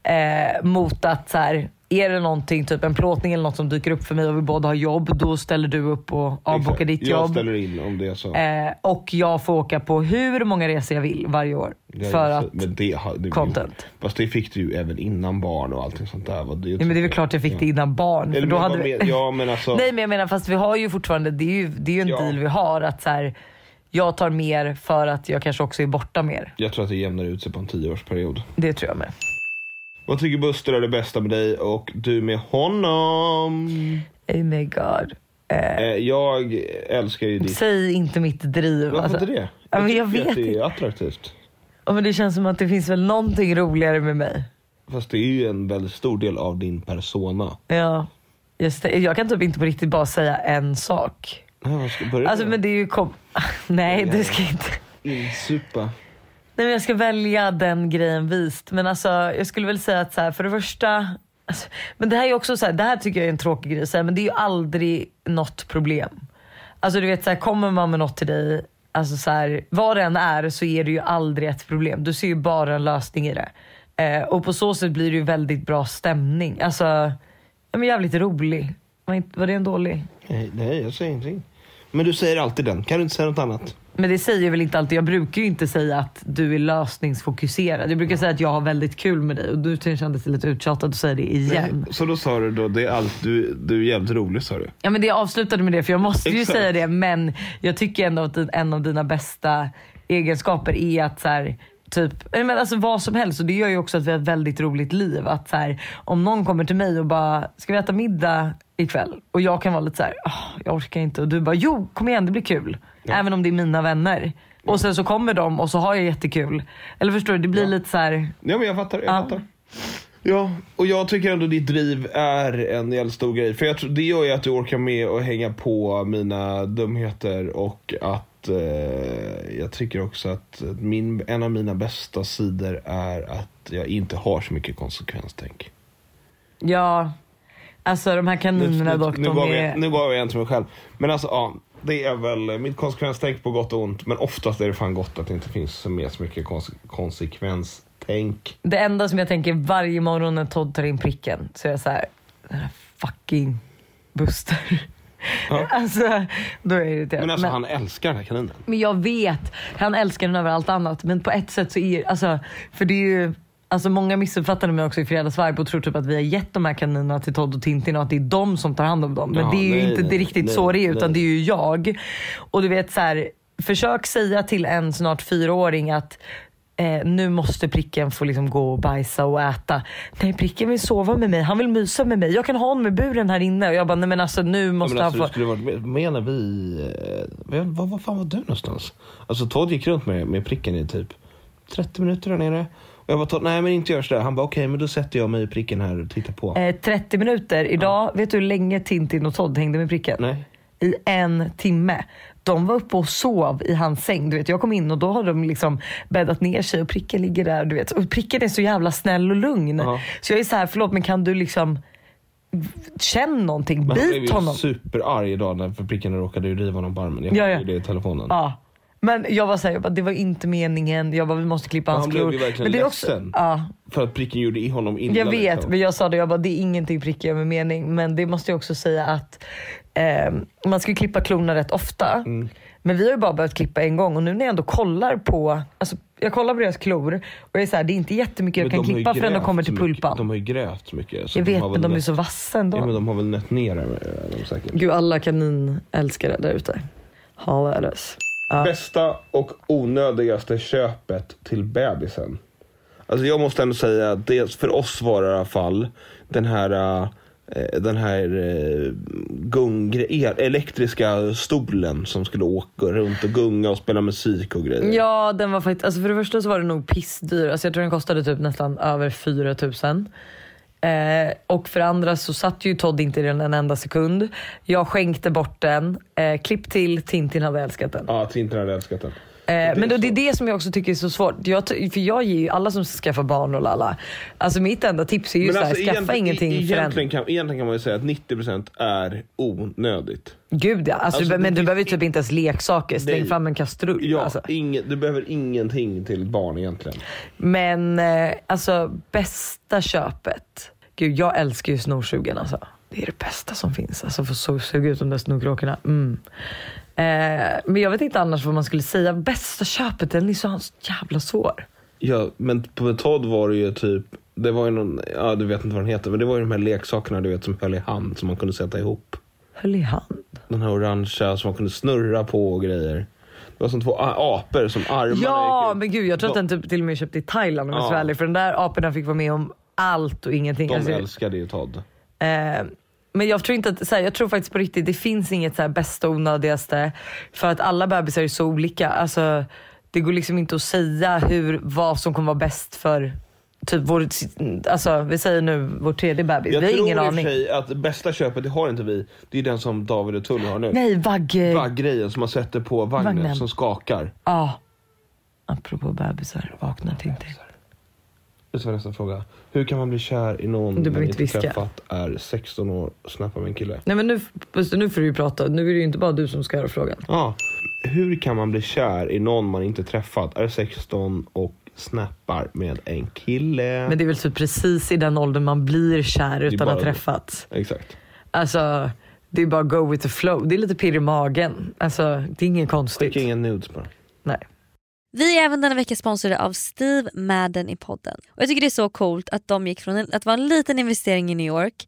Eh, mot att så här, är det någonting, typ en plåtning eller något som dyker upp för mig och vi båda har jobb, då ställer du upp och avbokar ditt Jag jobb. ställer in om det är så. Eh, och jag får åka på hur många resor jag vill varje år. Är för att, det, det, content. Fast det fick du ju även innan barn och allting sånt där. Vad Det, ja, men det är väl klart jag fick det innan barn. Eller då men hade vi... men- Ja men alltså. Nej men jag menar fast vi har ju fortfarande, det är ju, det är ju en Ja. deal vi har att så här, jag tar mer för att jag kanske också är borta mer. Jag tror att det jämnar ut sig på en tioårsperiod. Det tror jag med. Vad tycker Buster är det bästa med dig och du med honom? Oh my god. Eh, jag älskar ju ditt... Säg inte mitt driv. Varför alltså. inte det? Ja, men jag vet att det är attraktivt. Ja, men det känns som att det finns väl någonting roligare med mig. Fast det är ju en väldigt stor del av din persona. Ja. Just det. Jag kan typ inte på riktigt bara säga en sak. Nej, ska börja Alltså men det är ju kom... Nej det ska jag inte. Insupa. Nej men jag ska välja den grejen vist. Men alltså jag skulle väl säga att så här, för det första. Alltså, men det här är också så här, det här tycker jag är en tråkig grej att säga, men det är ju aldrig något problem. Alltså du vet så här, kommer man med något till dig, alltså så här, vad det än är så är det ju aldrig ett problem. Du ser ju bara en lösning i det. Eh, och på så sätt blir det ju väldigt bra stämning. Alltså, ja, men jävligt rolig. Var, inte, var det en dålig? Nej, nej, jag säger ingenting. Men du säger alltid den. Kan du inte säga något annat? Men det säger jag väl inte alltid. Jag brukar ju inte säga att du är lösningsfokuserad. Jag brukar säga att jag har väldigt kul med dig och du kändes lite uttjatad att säga det igen. Så då sa du då, det är allt, du, du är jävligt rolig sa du. Ja men det jag avslutade med det för jag måste ju Exakt. säga det men jag tycker ändå att en av dina bästa egenskaper är att så här, typ, nej, men alltså vad som helst och det gör ju också att vi har ett väldigt roligt liv. Att så här, om någon kommer till mig och bara, ska vi äta middag ikväll? Och jag kan vara lite så här, "Åh, jag orkar inte och du bara, jo kom igen det blir kul. Även om det är mina vänner. Och sen så kommer de och så har jag jättekul. Eller förstår du, det blir lite så här, Ja men jag fattar, jag Ja. fattar. Ja, och jag tycker ändå ditt driv är en jävligt stor grej. För jag tror, det gör ju att du orkar med att hänga på mina dumheter och att eh, jag tycker också att min, en av mina bästa sidor är att jag inte har så mycket konsekvenstänk. ja. Alltså de här kaninerna dock, nu, de gav är... jag, nu gav jag en till mig själv. Men alltså ja, det är väl mitt konsekvenstänk på gott och ont. Men oftast är det fan gott att det inte finns med så mycket konse- konsekvenstänk. Det enda som jag tänker varje morgon när Todd tar in pricken så är jag så här, den här fucking Buster. Alltså, då är jag irriterad. Men alltså Men- han älskar den här kaninen. Men jag vet, han älskar den över allt annat. Men på ett sätt så är alltså, för det är ju Alltså många missuppfattade mig också i fredagsvibe och tror typ att vi har gett de här kaninerna till Todd och Tintin och att det är de som tar hand om dem. Men Ja, det är ju nej, inte det nej, riktigt nej, så det är utan det är ju jag. Och du vet så här, försök säga till en snart fyraåring att Eh, nu måste pricken få liksom gå och bajsa och äta. Nej pricken vill sova med mig, han vill mysa med mig. Jag kan ha honom i buren här inne. Och jag bara, nej men alltså nu måste men alltså, han du få... skulle varit med, när vi... Eh, var, var fan var du någonstans? Alltså Todd gick runt med, med pricken i typ 30 minuter där nere. Och jag bara, nej men inte gör sådär. Han bara, okej men då sätter jag mig i pricken här och tittar på. Eh, 30 minuter. Idag, vet du hur länge Tintin och Todd hängde med pricken? Nej. i en timme. De var uppe och sov i hans säng. Du vet, jag kom in och då har de liksom bäddat ner sig och pricken ligger där. Du vet. Och pricken är så jävla snäll och lugn. Ja. Så jag är så här, förlåt men kan du liksom känn någonting, Men han blev bit ju honom. superarg idag när pricken råkade riva honom på armen. Jag Ja, ja. det i telefonen. Ja. Men jag var såhär, jag det var inte meningen. Jag bara, vi måste klippa hans han blev klor. ju verkligen Men det är också, ledsen. ja, För att pricken gjorde i honom illa. Jag vet, liksom. men jag sa det, jag bara, det är ingenting prickig gör med mening. Men det måste jag också säga att eh, man ska ju klippa klorna rätt ofta. Mm. Men vi har ju bara behövt klippa en gång och nu när jag ändå kollar på, alltså, jag kollar på deras klor och jag är så här, det är inte jättemycket jag Men kan har ju klippa förrän de kommer till mycket. pulpan. De har ju grävt mycket. Så jag vet men de är nött- så vassa ändå. Ja men de har väl nött ner dem, eh, säkert. Gud alla kaninälskare där ute. Us. Ja. Bästa och onödigaste köpet till bebisen. Alltså jag måste ändå säga att det för oss var det i alla fall den här eh, den här eh, gung, el- elektriska stolen som skulle åka runt och gunga och spela musik och grejer. Ja den var faktiskt, alltså för det första så var det nog pissdyr. Alltså jag tror den kostade typ nästan över 4000. Eh, och för det andra så satt ju Todd inte i den en enda sekund. Jag skänkte bort den. Eh, klipp till, Tintin hade älskat den. Ja, Tintin hade älskat den. Eh, men då, så. det är det som jag också tycker är så svårt. Jag, för jag ger ju alla som ska skaffa barn och lalla. Alltså mitt enda tips är ju såhär, skaffa egentligen- ingenting för en. egentligen kan, egentligen kan man ju säga att 90% är onödigt. Gud ja, alltså, Alltså, men det du behöver ju typ inte ens leksaker. Släng Nej. fram en kastrull. Ja, Alltså. ingen, du behöver ingenting till barn egentligen. Men eh, alltså bästa köpet. Gud jag älskar ju snorsugen alltså. Det är det bästa som finns. Alltså få suga ut de där snorkråkorna. Mm. Eh, men jag vet inte annars vad man skulle säga. Bästa köpet, den är så jävla svår. Ja, men på Todd var det ju typ, det var ju någon, ja du vet inte vad den heter, men det var ju de här leksakerna du vet som höll i hand som man kunde sätta ihop. Höll i hand. Den här orangea som man kunde snurra på och grejer. Det var som två apor som armarna Ja men gud jag tror att De- den typ till och med köpte i Thailand om jag Ja. För den där aporna fick vara med om allt och ingenting. De Alltså, älskade ju Todd. Eh, men jag tror inte att, så här, jag tror faktiskt på riktigt, det finns inget så här bästa och onödigaste. För att alla bebisar är så olika. Alltså, det går liksom inte att säga hur, vad som kommer vara bäst för typ vår, alltså vi säger nu vår tredje bebis. Jag vi har tror ingen aning. sig att det bästa köpet, det har inte vi, det är den som David och Tully har nu. Nej vagg... Vaggrejen som man sätter på vagnen, Vagnen. som skakar. Ja. Apropå bebisar, vakna Tintin. Det var nästa fråga. Hur kan man bli kär i någon Du man inte viska. träffat, är 16 år och snappar med en kille? Nej men nu, nu får du ju prata. Nu är det ju inte bara du som ska göra frågan. Ja. Hur kan man bli kär i någon man inte träffat, är 16 och snappar med en kille? Men det är väl typ precis i den åldern man blir kär utan att ha träffats. Exakt. Alltså, det är bara go with the flow. Det är lite pirr i magen. Alltså, det är inget konstigt. Skicka inga nudes bara. Nej. Vi är även denna vecka sponsrade av Steve Madden i podden. Och Jag tycker det är så coolt att de gick från att vara en liten investering i New York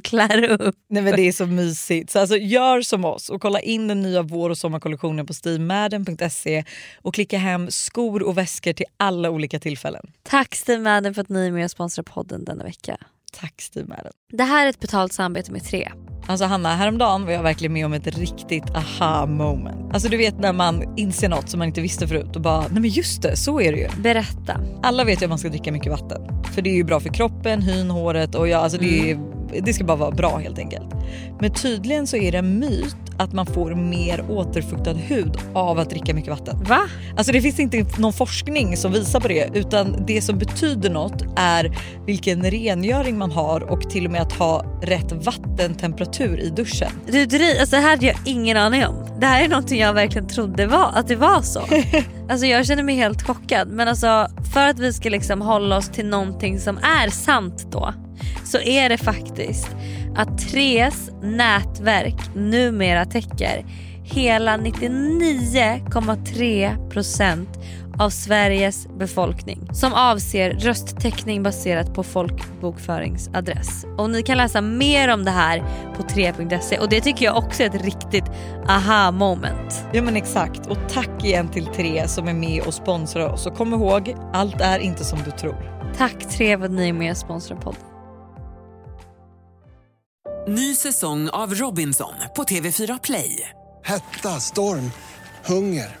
klär upp. Nej men Det är så mysigt. Så alltså, gör som oss och kolla in den nya vår och sommarkollektionen på steamadden.se och klicka hem skor och väskor till alla olika tillfällen. Tack Steve Madden för att ni är med och sponsrar podden denna vecka. Tack Steve Madden. Det här är ett betalt samarbete med Tre. Alltså Hanna, häromdagen var jag verkligen med om ett riktigt aha moment. Alltså du vet när man inser något som man inte visste förut och bara, nej men just det, så är det ju. Berätta. Alla vet ju att man ska dricka mycket vatten. För det är ju bra för kroppen, hyn, håret och ja, alltså det, är, det ska bara vara bra helt enkelt. Men tydligen så är det en myt att man får mer återfuktad hud av att dricka mycket vatten. Va? Alltså det finns inte någon forskning som visar på det utan det som betyder något är vilken rengöring man har och till och med att ha rätt vattentemperatur i duschen. Du, dri- alltså det här hade jag ingen aning om. Det här är någonting jag verkligen trodde var, att det var så. alltså jag känner mig helt chockad. Men alltså för att vi ska liksom hålla oss till någonting som är sant då. Så är det faktiskt att Tres nätverk numera täcker hela 99,3% av Sveriges befolkning som avser rösttäckning baserat på folkbokföringsadress. Och ni kan läsa mer om det här på 3.se och det tycker jag också är ett riktigt aha moment. Ja men exakt och tack igen till Tre som är med och sponsrar oss och kom ihåg, allt är inte som du tror. Tack Tre för att ni är med och sponsrar podden. Ny säsong av Robinson på TV4 Play. Hetta, storm, hunger.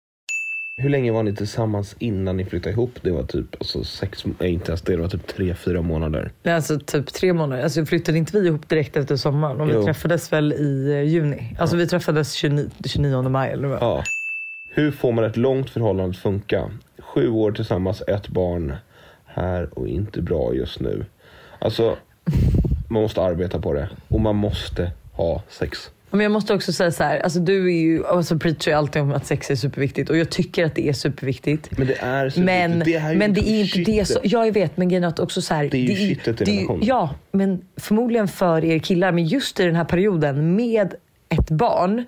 Hur länge var ni tillsammans innan ni flyttade ihop? Det var typ alltså, sex, nej, inte ens det, det var typ tre, fyra månader. Nej, Alltså typ tre månader. Alltså flyttade inte vi ihop direkt efter sommaren? Och vi Jo. träffades väl i eh, juni? Alltså vi träffades 29, 29 maj eller vad? Ja. Hur får man ett långt förhållande att funka? Sju år tillsammans, ett barn här och inte bra just nu. Alltså, man måste arbeta på det och man måste ha sex. Men jag måste också säga så här, alltså du är ju, alltså preachar ju alltid om att sex är superviktigt och jag tycker att det är superviktigt. Men det är superviktigt. Men det är men det är inte det som, ja jag vet men grejen är också så här, Det är ju shitet i det relationen. Ja, men förmodligen för er killar, men just i den här perioden med ett barn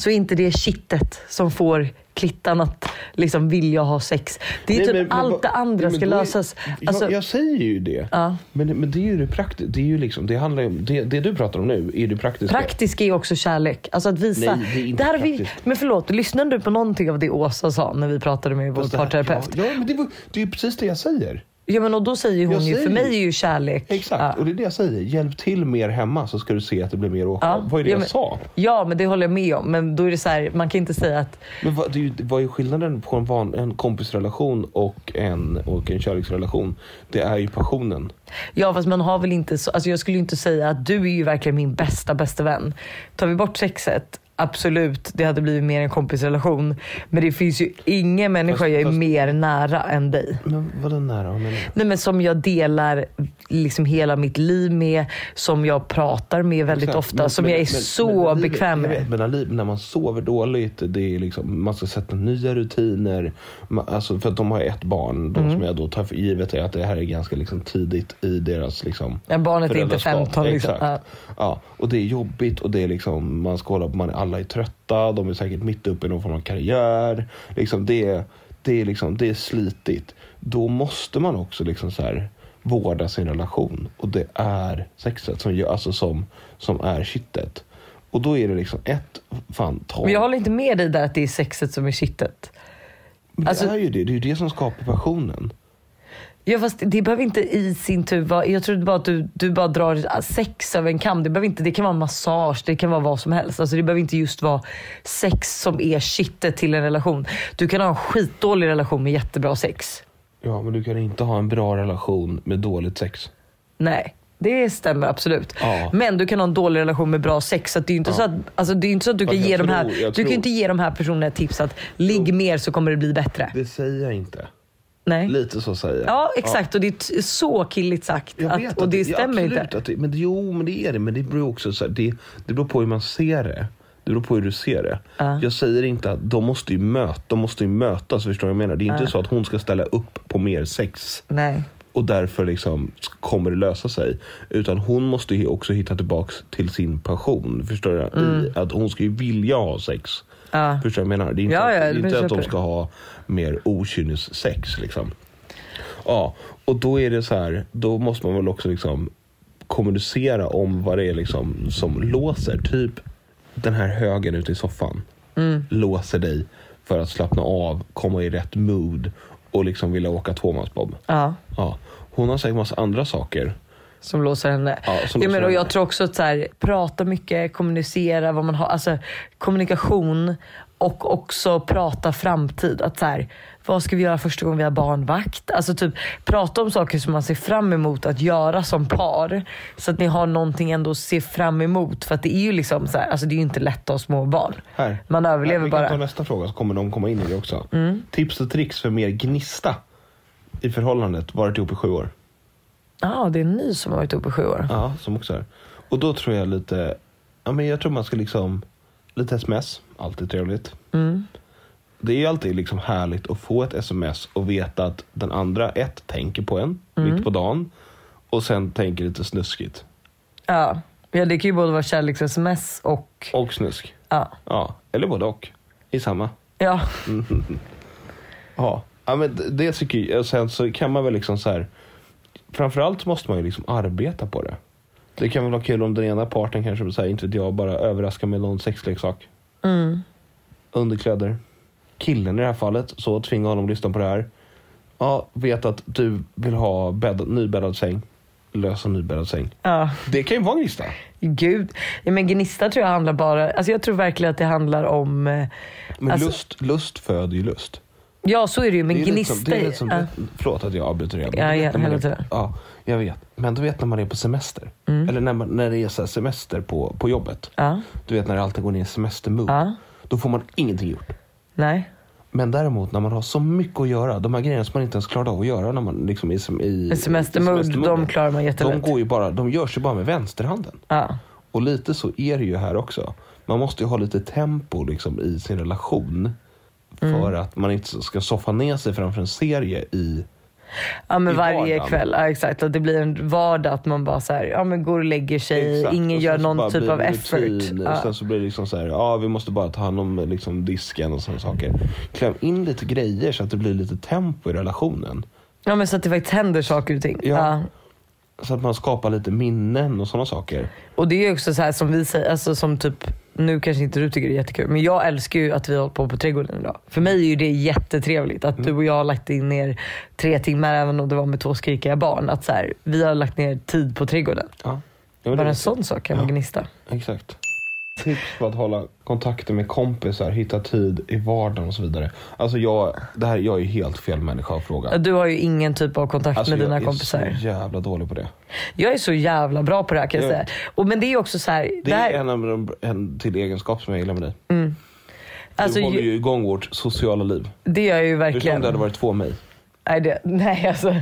så är inte det kittet som får klittan att liksom vilja ha sex. Det är Nej, typ men- men allt vad- det andra men ska då är- lösas. Jag, Alltså, jag säger ju det. Ja. Men, men det är ju det praktiska. Det, är ju liksom, det, handlar ju om, det, det du pratar om nu är det praktiska. Praktisk är också kärlek. Alltså att visa. Nej, det är inte har vi, praktiskt. men förlåt, lyssnade du på någonting av det Åsa sa när vi pratade med vår parterapeut? Ja, ja, men det, var, det är ju precis det jag säger. Ja men och då säger hon Jag ju, säger för mig är ju kärlek. Exakt, Ja. och det är det jag säger. Hjälp till mer hemma så ska du se att det blir mer åka. Ja. Vad är det Ja, jag men- sa? Ja men det håller jag med om. Men då är det så här, man kan inte säga att Men vad, det vad är skillnaden på en, van, en kompisrelation och en, och en kärleksrelation? Det är ju passionen. Ja fast man har väl inte så, alltså jag skulle inte säga att du är ju verkligen min bästa bästa vän. Tar vi bort sexet, absolut det hade blivit mer en kompisrelation. Men det finns ju ingen människa Fast- jag är fast- mer nära än dig. Men vadå nära? Nej men som jag delar liksom hela mitt liv med, som jag pratar med väldigt Exakt. ofta, Men- som men- jag är så bekväm med. Men när man sover dåligt, det är liksom, man ska sätta nya rutiner. Ma- Alltså, för att de har ett barn, de Mm. som jag då tar för givet är att det här är ganska liksom tidigt i deras liksom, Ja, barnet är inte föräldraskap. 15 liksom. Exakt. Ja, och det är jobbigt och det är liksom, man ska hålla på, man, alla är trötta, de är säkert mitt uppe i någon form av karriär. Liksom det, det, är liksom, det är slitigt. Då måste man också liksom så här, vårda sin relation. Och det är sexet som, alltså som, som är kittet. Och då är det liksom ett, fan ta. Men jag håller inte med dig där att det är sexet som är kittet. Men det alltså- är ju det, det är ju det som skapar passionen. Ja fast det behöver inte i sin tur vara, jag tror bara att du, du bara drar sex över en kam. Det, behöver inte, det kan vara massage, det kan vara vad som helst. Alltså det behöver inte just vara sex som är kittet till en relation. Du kan ha en skitdålig relation med jättebra sex. Ja, men du kan inte ha en bra relation med dåligt sex. Nej. Det stämmer absolut. Ja. Men du kan ha en dålig relation med bra sex. Så att det är ju inte, så, att, alltså, det är inte så att du Fast kan ge de här, du tror- kan ju inte ge de här personerna tips att ligg mer så kommer det bli bättre. Det säger jag inte. Nej. Lite så säger jag. Ja exakt och det är så killigt sagt. Att, vet och att det ja, stämmer absolut inte. Att det, men det, jo, men det är det. Men det beror också så här, det, det beror på hur man ser det. Det beror på hur du ser det. Jag säger inte att de måste ju, möta, de måste ju mötas, förstår du vad jag menar? Det är inte så att hon ska ställa upp på mer sex Nej. och därför liksom kommer det lösa sig. Utan hon måste ju också hitta tillbaks till sin passion. Förstår du? I, att hon ska ju vilja ha sex. Ja. Förstår du vad jag menar? Det är inte, Ja, att, ja, det är det inte att de ska ha mer okynnessex liksom. Ja, och då är det så här, då måste man väl också liksom kommunicera om vad det är liksom som låser. Typ den här högen ute i soffan låser dig för att slappna av, komma i rätt mood och liksom vilja åka tvåmansbob. Ja. Ja. Hon har säkert massa andra saker. Som låser henne. Ja, som jag, menar, och jag tror också att så här, prata mycket, kommunicera vad man har. Alltså kommunikation och också prata framtid. Att så här, vad ska vi göra första gången vi har barnvakt? Alltså typ prata om saker som man ser fram emot att göra som par. Så att ni har någonting ändå att se fram emot. För att det är ju liksom så här, alltså det är ju inte lätt att ha små barn. Här. Man överlever Här, vi kan bara. ta nästa fråga så kommer de komma in i det också. Mm. Tips och tricks för mer gnista i förhållandet. Varit ihop i sju år. Ja, det är en ny som har varit uppe i sju år. Ja, som också är. Och då tror jag lite, ja men jag tror man ska liksom, lite sms, alltid trevligt. Mm. Det är alltid liksom härligt att få ett sms och veta att den andra, ett, tänker på en Mm. mitt på dagen. Och sen tänker lite snuskigt. Ja. ja, det kan ju både vara kärleks-sms och... Och snusk. Ja. Ja, eller både och. I samma. Ja. Ja, ja men det- tycker jag. Sen så kan man väl liksom så här. Framförallt måste man ju liksom arbeta på det. Det kan väl vara kul om den ena parten kanske, så här, inte vet jag, bara överraskar med någon sexleksak. Mm. Underkläder. Killen i det här fallet, så tvinga honom att lyssna på det här. Ja, vet att du vill ha bädd, nybäddad säng. Lösa nybäddad säng. Ja. Det kan ju vara en gnista. Gud. Ja, men gnista tror jag handlar bara... Alltså jag tror verkligen att det handlar om... eh, Men alltså, lust, lust föder ju lust. Ja, så är det ju. Men det gnista... som, det är lite som, ja. Förlåt att jag avbryter igen. Ja, ja, tiden. Ja, jag vet. Men du vet när man är på semester. Mm. Eller när, man, när det är så semester på, på jobbet. Ja. Du vet när det alltid går ner i semestermood. Ja. Då får man ingenting gjort. Nej. Men däremot när man har så mycket att göra, de här grejerna som man inte ens klarade av att göra när man liksom är i I semestermood, de klarar man jättelätt. De, går ju bara, de görs ju bara med vänsterhanden. Ja. Och lite så är det ju här också. Man måste ju ha lite tempo liksom i sin relation. Mm. För att man inte ska soffa ner sig framför en serie i... Ja men I varje vardagen. kväll, ja, exakt. Att det blir en vardag att man bara så här, ja men går och lägger sig, Exakt. ingen gör någon typ av effort. rutin. Ja. Sen så blir det liksom så här, ja vi måste bara ta hand om liksom disken och sådana saker. Kläm in lite grejer så att det blir lite tempo i relationen. ja men så att det faktiskt händer saker och ting. Ja. Ja. Så att man skapar lite minnen och sådana saker. Och det är också så här som vi säger, alltså som typ, nu kanske inte du tycker det är jättekul, men jag älskar ju att vi har hållit på på trädgården idag. För mig är ju det jättetrevligt att du och jag har lagt in ner tre timmar, även om det var med två skrikiga barn. Att så här, vi har lagt ner tid på trädgården. Ja. Bara en så. sån sak kan Ja. man gnista. Exakt. Tips på att hålla kontakten med kompisar, hitta tid i vardagen och så vidare. Alltså jag, det här, jag är helt fel människa att fråga. Du har ju ingen typ av kontakt Alltså med dina jag kompisar. är så jävla dålig på det. Jag är så jävla bra på det här kan jag Ja. säga. Och, men det är också så här, Det det här, är en av de en till egenskap som jag gillar med dig. alltså, du håller ju, igång vårt sociala liv. det gör jag ju verkligen. om det hade varit två mig. Nej, det, nej alltså.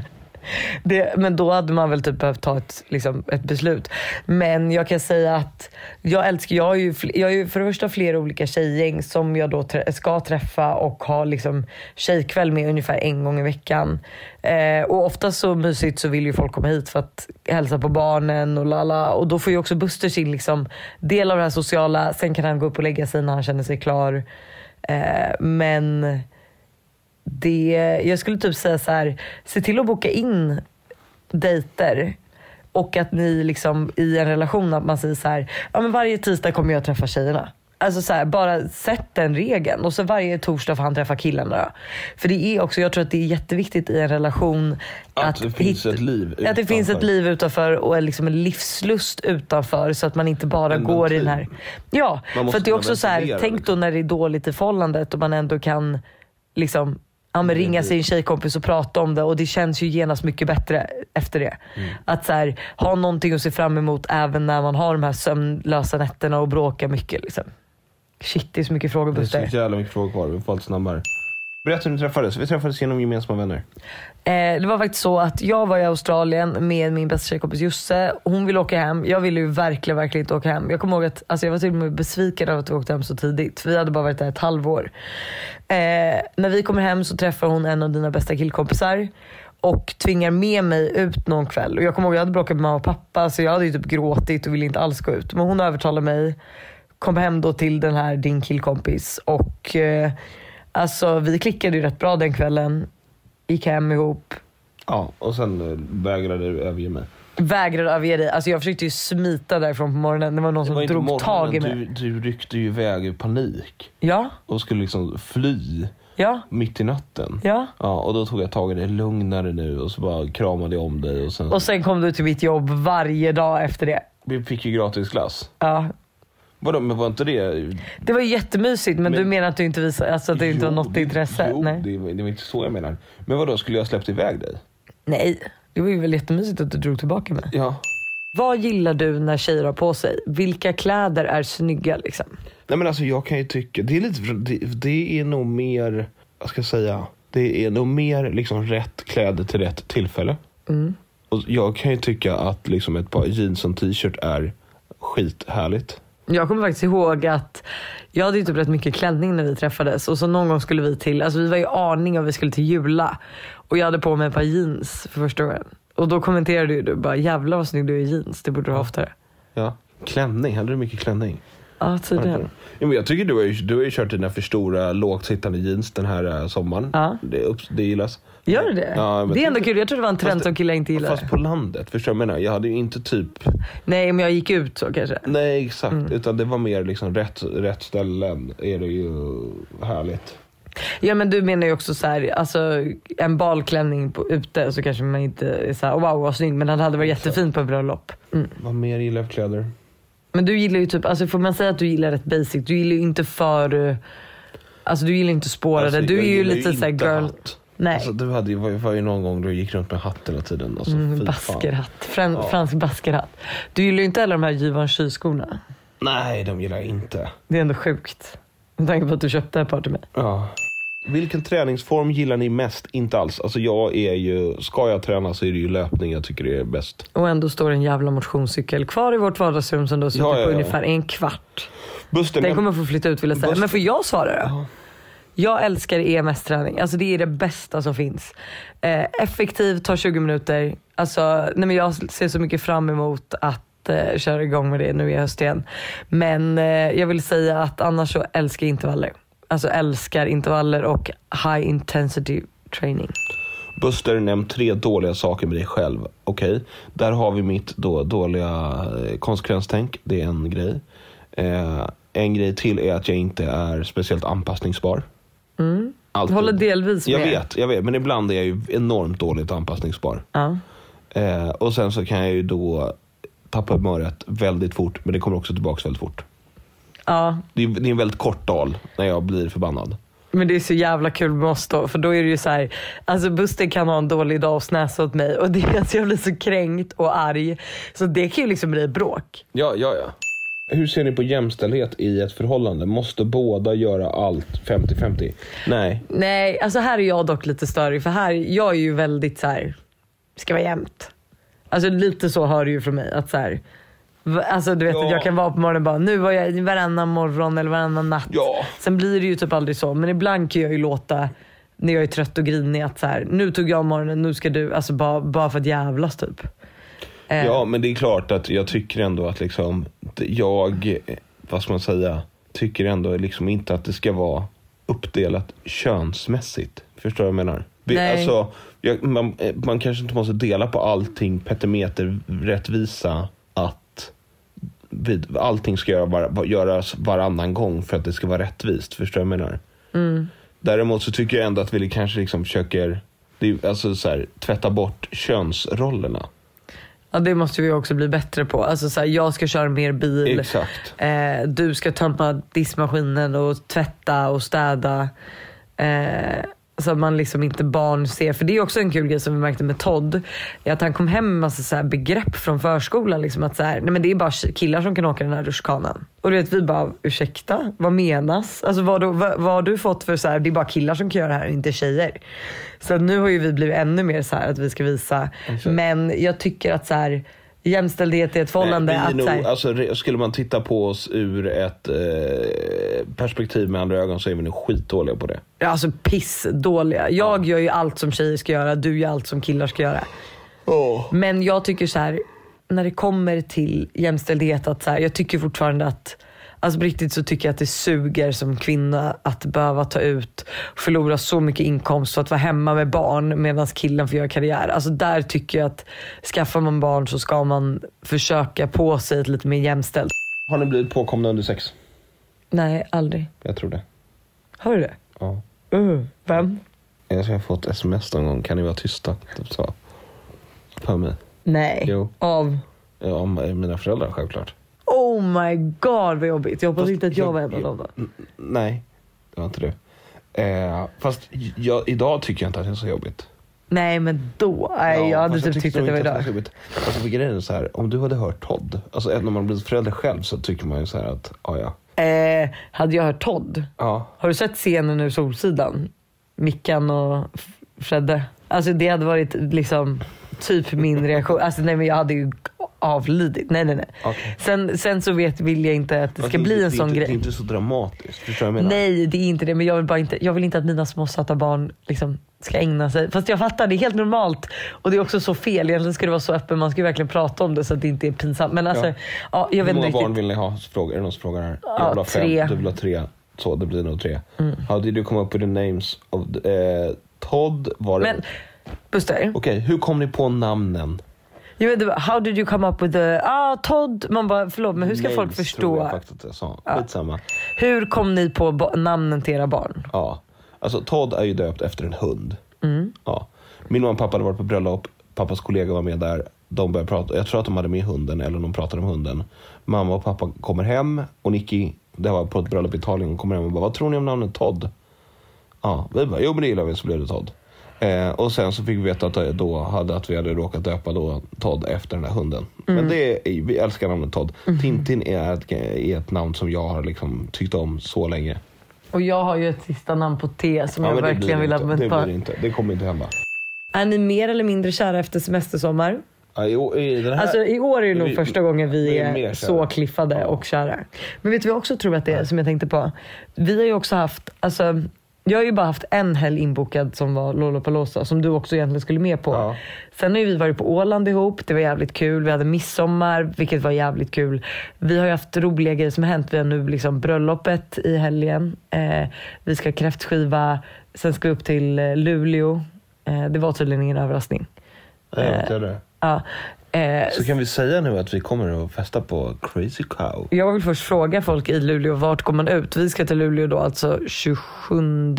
Det, men då hade man väl typ behövt ta ett, liksom, ett beslut. Men jag kan säga att jag älskar, jag har ju, jag har ju för det första flera olika tjejgäng som jag då trä, ska träffa och ha liksom tjejkväll med ungefär en gång i veckan. Eh, och oftast så mysigt så vill ju folk komma hit för att hälsa på barnen och lala. Och då får ju också Buster sin liksom, del av det här sociala. Sen kan han gå upp och lägga sig när han känner sig klar. Eh, men det, jag skulle typ säga så här, se till att boka in dejter. Och att ni liksom i en relation, att man säger så här, ja men varje tisdag kommer jag träffa tjejerna. Alltså så här, bara sätt den regeln och så varje torsdag får han träffa killarna. Då. För det är också, jag tror att det är jätteviktigt i en relation Att det finns ett liv Att det finns ett utanför. liv utanför och liksom en livslust utanför så att man inte bara En går i den här... ventil. Ja, för att det är också så här, tänk liksom. då när det är dåligt i förhållandet och man ändå kan liksom ja, men ringa sin tjejkompis och prata om det och det känns ju genast mycket bättre efter det. Mm. Att så här, ha någonting att se fram emot även när man har de här sömnlösa nätterna och bråkar mycket. Liksom. Shit, det är så mycket frågor Det är så Buster. jävla mycket frågor kvar. Vi får allt snabbare. Berätta hur ni träffades. Vi träffades genom gemensamma vänner. Eh, det var faktiskt så att jag var i Australien med min bästa tjejkompis Josse. Hon ville åka hem. Jag ville ju verkligen, verkligen inte åka hem. Jag kommer ihåg att alltså jag var till och med besviken över att vi åkte hem så tidigt. Vi hade bara varit där ett halvår. Eh, när vi kommer hem så träffar hon en av dina bästa killkompisar och tvingar med mig ut någon kväll. Och jag kommer ihåg att jag hade bråkat med mamma och pappa så jag hade ju typ gråtit och ville inte alls gå ut. Men hon övertalade mig. Kom hem då till den här din killkompis och eh, alltså vi klickade ju rätt bra den kvällen. Gick hem ihop. Ja, och sen eh, vägrade du överge mig. Vägrade överge dig. Alltså jag försökte ju smita därifrån på morgonen. Det var någon Det som var inte drog morgonen, tag i mig. Du, du ryckte ju iväg i panik. Ja, Och skulle liksom fly ja, mitt i natten. ja. Ja, och då tog jag tag i dig. Lugnare nu. Och så bara kramade jag om dig. Och sen... Och sen kom du till mitt jobb varje dag efter det. Vi fick ju gratis glass. Ja. Vadå, men var inte det... Det var jättemysigt men, Men- du menar att du inte visade, alltså att det inte var något det- intresse? Jo, Nej. det, det var inte så jag menar. Men vadå, skulle jag släppt iväg dig? Nej, det var ju väl jättemysigt att du drog tillbaka mig. Ja. Vad gillar du när tjejer har på sig? Vilka kläder är snygga liksom? Nej men alltså jag kan ju tycka, det är lite, det, det är nog mer, vad ska jag säga, det är nog mer liksom rätt kläder till rätt tillfälle. Mm. Och jag kan ju tycka att liksom ett par jeans och t-shirt är skithärligt. Jag kommer faktiskt ihåg att jag hade ju typ rätt mycket klänning när vi träffades och så någon gång skulle vi till, alltså vi var i aning och vi skulle till Jula och jag hade på mig ett par jeans för första gången. Och då kommenterade ju du bara jävlar vad snygg du är i jeans, det borde du ha oftare. Ja. Klänning, hade du mycket klänning? Ja tydligen. Ja, men jag tycker du har, ju, du har ju kört dina för stora lågt sittande jeans den här eh, sommaren. Ja. Det, upp, det gillas. Gör du det? Ja, det är ändå typ- kul, jag tror det var en trend Fast- som killar inte gillar. Fast på landet, förstår du vad jag menar? Jag hade ju inte typ Nej men jag gick ut så kanske. Nej exakt, Mm. utan det var mer liksom rätt, rätt ställen är det ju härligt. Ja men du menar ju också så här, alltså en balklänning på, ute så kanske man inte är så här, oh, wow vad snygg men den hade varit jättefin på ett bröllop. Mm. Vad mer gillar jag för kläder? Men du gillar ju typ, alltså får man säga att du gillar rätt basic, du gillar ju inte för, alltså du gillar inte spårade, Alltså, du är ju lite såhär girl. hatt. Nej. Alltså, du hade var, var ju någon gång du gick runt med hatt hela tiden. Alltså, Mm, baskerhatt, Fran, Ja. fransk baskerhatt. Du gillar ju inte heller de här Givenchy-skorna. Nej, de gillar jag inte. Det är ändå sjukt. Med tanke på att du köpte ett par till mig. Ja. Vilken träningsform gillar ni mest? Inte alls. Alltså jag är ju, ska jag träna så är det ju löpning jag tycker är bäst. Och ändå står en jävla motionscykel kvar i vårt vardagsrum som du har suttit Ja, ja, på ungefär en kvart. Buster, Den kommer få flytta ut vill jag säga. Buster- Men får jag svara då? Jag älskar EMS-träning. Alltså det är det bästa som finns. Eh, effektivt, tar 20 minuter. Alltså, nej men jag ser så mycket fram emot att eh, köra igång med det nu i höst igen. Men eh, jag vill säga att annars så älskar jag intervaller. Alltså älskar intervaller och high intensity training. Buster, nämn tre dåliga saker med dig själv. Okej, där har vi mitt då, dåliga eh, konsekvenstänk. Det är en grej. Eh, en grej till är att jag inte är speciellt anpassningsbar. Mm. Alltid. Håller delvis Jag med. vet, jag vet, men ibland är jag ju enormt dåligt anpassningsbar. Ja. Eh, och sen så kan jag ju då tappa humöret väldigt fort, men det kommer också tillbaka väldigt fort. ja, Det är, det är en väldigt kort dal när jag blir förbannad. Men det är så jävla kul med oss då, för då är det ju så här, alltså Buster kan ha en dålig dag och snäsa åt mig och det är att jag blir så kränkt och arg. Så det kan ju liksom bli bråk. Ja, ja, ja. Hur ser ni på jämställdhet i ett förhållande? Måste båda göra allt 50-50? Nej. Nej, alltså här är jag dock lite störig för här, jag är ju väldigt så här, ska vara jämnt. Alltså lite så hör du ju från mig att så här, Alltså du vet Ja. att jag kan vara på morgonen och bara nu var jag varannan morgon eller varannan natt. Ja. Sen blir det ju typ aldrig så men ibland kan jag ju låta när jag är trött och grinig att så här, nu tog jag morgonen, nu ska du, alltså bara, bara för att jävlas typ. Eh, Ja, men det är klart att jag tycker ändå att liksom, jag, vad ska man säga, tycker ändå liksom inte att det ska vara uppdelat könsmässigt. Förstår du vad jag menar? Vi, Nej. Alltså, jag, man, eh, man kanske inte måste dela på allting petimeter rättvisa att vid, allting ska göra var, göras varannan gång för att det ska vara rättvist. Förstår du vad jag menar? Mm. Däremot så tycker jag ändå att vi kanske liksom försöker det är, alltså så här, tvätta bort könsrollerna. Ja det måste vi också bli bättre på. Alltså så här, jag ska köra mer bil. Eh, du ska tömma diskmaskinen och tvätta och städa. Eh, Så att man liksom inte barn ser. För det är också en kul grej som vi märkte med Todd. Att han kom hem med massa så begrepp från förskolan. Liksom att så här, nej men det är bara killar som kan åka den här rutschkanan. Och du vet vi bara, ursäkta? Vad menas? Alltså vad, då, vad, vad har du fått för så här, det är bara killar som kan göra det här, inte tjejer. Så nu har ju vi blivit ännu mer så här att vi ska visa. Men jag tycker att så här, jämställdhet i ett förhållande. Nej, att, nog, alltså, skulle man titta på oss ur ett eh, perspektiv med andra ögon så är vi nog skitdåliga på det. Alltså pissdåliga. Jag gör ju allt som tjejer ska göra, du gör allt som killar ska göra. Men jag tycker så här, när det kommer till jämställdhet, att så här, jag tycker fortfarande att Alltså på riktigt så tycker jag att det suger som kvinna att behöva ta ut och förlora så mycket inkomst för att vara hemma med barn medan killen får göra karriär. Alltså där tycker jag att skaffar man barn så ska man försöka på sig ett lite mer jämställt. Har ni blivit påkomna under sex? Nej, aldrig. Jag tror det. Har du det? Ja. Uh, vem? Jag ska ha fått sms någon gång. Kan ni vara tysta? Typ så. För mig. Nej. Jo. Av? Ja, om mina föräldrar självklart. Oh my god vad jobbigt. Jag hoppas inte att jag var en av dem då. Nej, det var inte du. Eh, fast jag, idag tycker jag inte att det är så jobbigt. Nej men då, nej, Ja, jag hade fast typ tyckt att det var idag. Alltså för grejen är så här, om du hade hört Todd, alltså när man har blivit förälder själv så tycker man ju så här att, ja ja. Eh, hade jag hört Todd? Ja. Har du sett scenen ur Solsidan? Mickan och Fredde. Alltså det hade varit liksom typ min reaktion. Alltså nej men jag hade ju avlidit. Nej nej nej. Okej. Sen, sen så vet, vill jag inte att det ska Fast bli en sån det grej. Det är inte så dramatiskt, förstår jag menar? Nej det är inte det men jag vill bara inte, jag vill inte att mina små söta barn liksom ska ägna sig. Fast jag fattar, det är helt normalt. Och det är också så fel. Egentligen ska det vara så öppen, man ska ju verkligen prata om det så att det inte är pinsamt. Men alltså, Ja. ja. jag Hur vet många inte barn vill ni ha? Frågar, är det någon som frågar här? Ja, jag vill ha fem, tre. du vill ha tre. Så, det blir nog tre. Mm. How did you come up with the names of the, eh, Todd var det. Men Buster, Okej, hur kom ni på namnen? Jag vet, how did you come up with the, ah Todd, man bara förlåt men hur ska Names folk tror förstå? jag faktiskt att jag sa. Skitsamma. Hur kom ni på namnen till era barn? Ja. Alltså Todd är ju döpt efter en hund. Mm. Ja. Min mamma och pappa hade varit på bröllop. Pappas kollega var med där. De började prata. Jag tror att de hade med hunden eller de pratade om hunden. Mamma och pappa kommer hem och Nicky, det var på ett bröllop i Italien, hon kommer hem och bara, vad tror ni om namnet Todd? Ja, vi bara, jo men det gillar vi, så blev det Todd. Eh, och sen så fick vi veta att, det då hade, att vi hade råkat döpa då Todd efter den där hunden. Men det är, vi älskar namnet Todd. Tintin är ett, är ett namn som jag har liksom tyckt om så länge. Och jag har ju ett sista namn på T som Ja, jag det verkligen vill att Det blir barn... inte. Det kommer inte hända. Är ni mer eller mindre kära efter semestersommar? Ja, i den här, Alltså i år är det nog vi- första gången vi är, så kliffade och kära. Men vet du vad jag också tror att det är som jag tänkte på? Vi har ju också haft, alltså jag har ju bara haft en helg inbokad som var Lollapalooza som du också egentligen skulle med på. Ja. Sen har vi varit på Åland ihop, det var jävligt kul. Vi hade midsommar, vilket var jävligt kul. Vi har ju haft roliga grejer som har hänt. Vi har nu liksom bröllopet i helgen. Eh, vi ska kräftskiva, sen ska vi upp till eh, Luleå. Eh, det var tydligen ingen överraskning. Ja, jag vet det. Ja. Eh, Så kan vi säga nu att vi kommer att festa på Crazy Cow? Jag vill först fråga folk i Luleå, vart går man ut? Vi ska till Luleå då alltså 27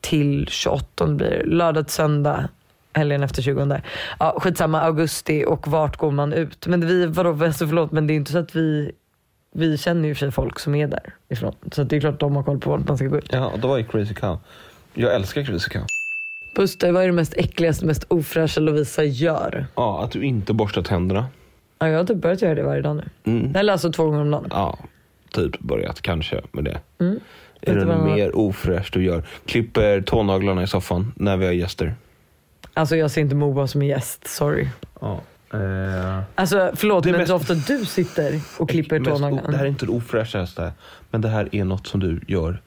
till 28 blir det. Lördag till söndag, helgen efter 20. Ja, skitsamma, augusti och vart går man ut? Men vi, vadå, alltså förlåt men det är inte så att vi vi känner ju för sig folk som är därifrån. Så det är klart att de har koll på vart man ska gå ut. Ja, då var ju Crazy Cow. Jag älskar Crazy Cow. Buster, vad är det mest äckligaste, mest ofräscha Lovisa gör? Ja, att du inte borstar tänderna. Ja, jag har typ börjat göra det varje dag nu. Mm. Eller alltså två gånger om dagen. Ja, typ börjat kanske med det. Mm. Är det något mer ofräscht du gör? Klipper tånaglarna i soffan när vi har gäster. Alltså jag ser inte Moa som en gäst, sorry. Ja. Eh, Alltså förlåt Det är men mest- så ofta du sitter och klipper mest o- tånaglarna. Det här är inte det ofräschaste, men det här är något som du gör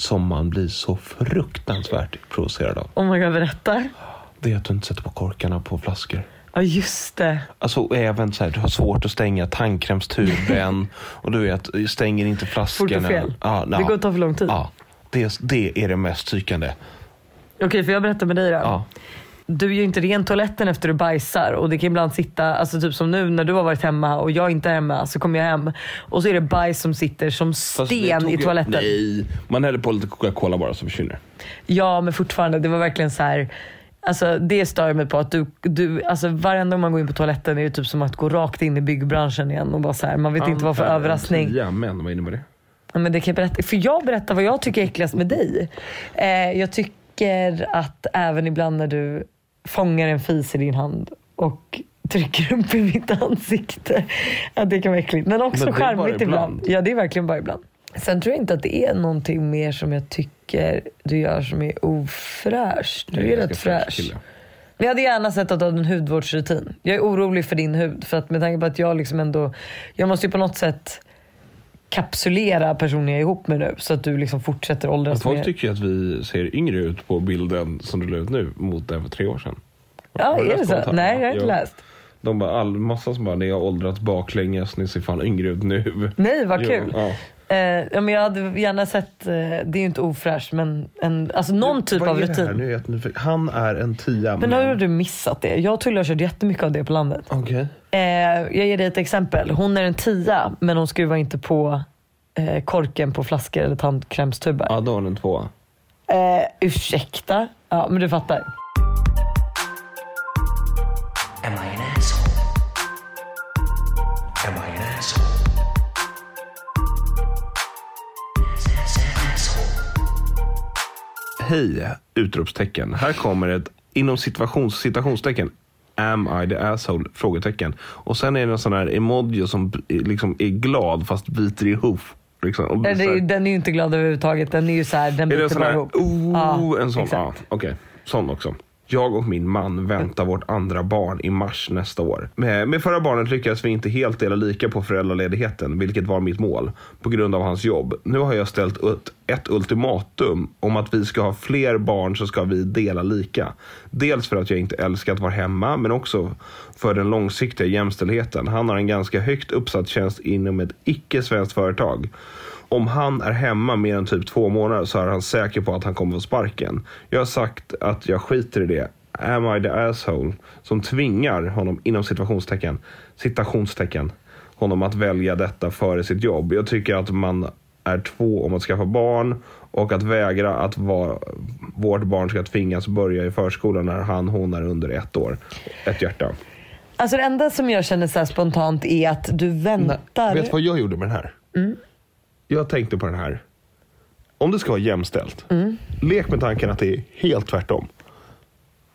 som man blir så fruktansvärt provocerad av. Oh my god, berätta. Det är att du inte sätter på korkarna på flaskor. Ja just det. Alltså även så här, du har svårt att stänga tandkrämstuben och du vet, stänger inte flaskorna. Fort och fel. Ja, Det går att ta för lång tid. Ja, det, det är det mest psykande. Okej, för jag berättar med dig då. Ja. Du gör ju inte rent toaletten efter du bajsar och det kan ibland sitta, alltså typ som nu när du har varit hemma och jag inte är hemma så kommer jag hem och så är det bajs som sitter som sten i toaletten. Nej, man häller på lite Coca-Cola bara så försvinner. Ja men fortfarande, det var verkligen så här. Alltså det stör jag mig på att du, du alltså varenda gång man går in på toaletten är det typ som att gå rakt in i byggbranschen igen och bara så här, man vet inte vad för överraskning. Ja, men vad innebär det? Ja, men det kan jag berätta. För jag berättar vad jag tycker är äckligast med dig. Eh, jag tycker att även ibland när du fångar en fis i din hand och trycker upp i mitt ansikte. Att det kan vara äckligt. Men också Men charmigt ibland. ibland. Ja det är verkligen bara ibland. Sen tror jag inte att det är någonting mer som jag tycker du gör som är ofräscht. Du är, rätt fräsch fräsch. Jag hade gärna sett att du hade en hudvårdsrutin. Jag är orolig för din hud. För att med tanke på att jag liksom ändå, jag måste ju på något sätt kapsulera personen jag är ihop med nu. Så att du liksom fortsätter Men åldras folk mer. tycker ju att vi ser yngre ut på bilden som du la ut nu mot den för tre år sedan. Ja, är det så? Nej, jag har inte Ja. läst. De bara, all, massa som bara, ni har åldrats baklänges, ni ser fan yngre ut nu. Nej, vad kul. ja. Eh, ja, men jag hade gärna sett, eh, det är ju inte ofräscht, men en, alltså någon typ Vad av är det här? rutin. Nu jag. Han är en tia. Men nu har du missat det. Jag och Tulle har kört jättemycket av det på landet. Okej. Eh, jag ger dig ett exempel. Hon är en tia, men hon skruvar inte på eh, korken på flaskor eller tandkrämstuber. Ja, då är han en tvåa. Eh, ursäkta? Ja, men du fattar. Am I an asshole? Am I an asshole? Hej! Utropstecken. Här kommer ett inom situations, citationstecken. Am I the asshole? Frågetecken. Och sen är det en sån här emoji som liksom är glad fast biter ihop. Liksom. Den är, den är ju inte glad överhuvudtaget. Den är ju så här, den biter sån bara ihop. oh, en sån? Ja, okej. Sån också. Jag och min man väntar vårt andra barn i mars nästa år. Med, med förra barnet lyckades vi inte helt dela lika på föräldraledigheten, vilket var mitt mål, på grund av hans jobb. Nu har jag ställt ut ett ultimatum om att vi ska ha fler barn så ska vi dela lika. Dels för att jag inte älskar att vara hemma, men också för den långsiktiga jämställdheten. Han har en ganska högt uppsatt tjänst inom ett icke-svenskt företag. Om han är hemma mer än typ två månader så är han säker på att han kommer få sparken. Jag har sagt att jag skiter i det. Am I the asshole? Som tvingar honom, inom situationstecken, citationstecken, honom att välja detta före sitt jobb. Jag tycker att man är två om att skaffa barn och att vägra att vara, vårt barn ska tvingas börja i förskolan när han, hon är under ett år. Ett hjärta. Alltså det enda som jag känner så här spontant är att du väntar. Vet du vad jag gjorde med den här? Mm. Jag tänkte på den här. Om det ska vara jämställt. Mm. Lek med tanken att det är helt tvärtom.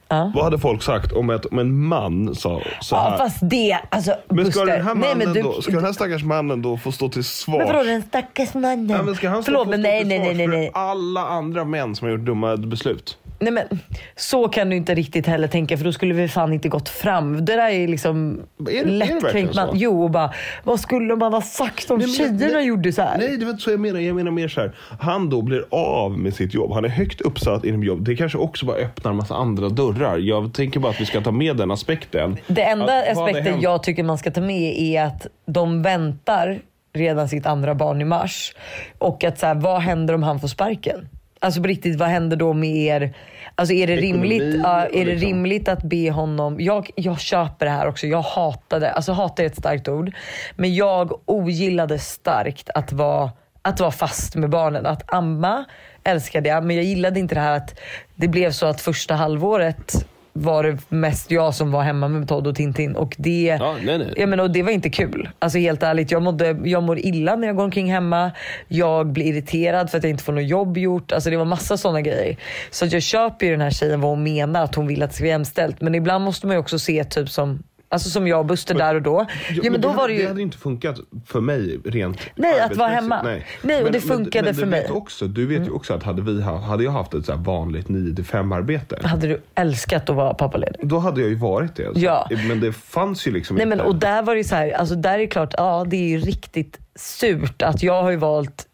Vad hade folk sagt om, ett, om en man sa så här? Ja fast det, alltså men ska Buster, den, här nej, mannen men du, då, ska den här stackars mannen då få stå till svars? Men vadå den stackars mannen? Ja, men ska han Förlåt men nej till nej nej nej. för nej. alla andra män som har gjort dumma beslut? Nej men så kan du inte riktigt heller tänka för då skulle vi fan inte gått fram. Det där är liksom lättkränkt? Jo och bara, vad skulle man ha sagt om Nej, men- tjejerna nej, gjorde så här? Nej, det var inte så jag menar. Jag menar mer så här. Han då blir av med sitt jobb. Han är högt uppsatt inom jobb. Det kanske också bara öppnar en massa andra dörrar. Jag tänker bara att vi ska ta med den aspekten. Det enda Att- aspekten jag tycker man ska ta med är att de väntar redan sitt andra barn i mars. Och att så här, vad händer om han får sparken? Alltså på riktigt, vad händer då med er? Alltså är det, Ekonomi rimligt, och är det liksom- rimligt att be honom, jag, jag köper det här också, jag hatade, alltså hata är ett starkt ord, men jag ogillade starkt att vara, att vara fast med barnen. Att amma älskade jag, men jag gillade inte det här att det blev så att första halvåret var det mest jag som var hemma med Todd och Tintin. Och det, Ja, nej, nej. Ja, men, och det var inte kul. Alltså helt ärligt, jag, mådde, jag mår illa när jag går omkring hemma. Jag blir irriterad för att jag inte får något jobb gjort. Alltså det var massa sådana grejer. Så jag köper ju den här tjejen vad hon menar, att hon vill att det ska vara jämställt. Men ibland måste man ju också se typ som Alltså som jag och Buster där och då. Ja, men då det, var det det ju... hade inte funkat för mig rent Nej, att vara hemma. Nej, och det funkade men, för men mig. Vet, också, du vet ju också att hade, vi, ha- hade jag haft ett så vanligt 9-5 arbete. Hade du älskat att vara pappaledig? Då hade jag ju varit det. Så. Ja. Men det fanns ju liksom Nej inte. men och där var det så här, alltså där är det klart, ja det är ju riktigt surt att jag har ju valt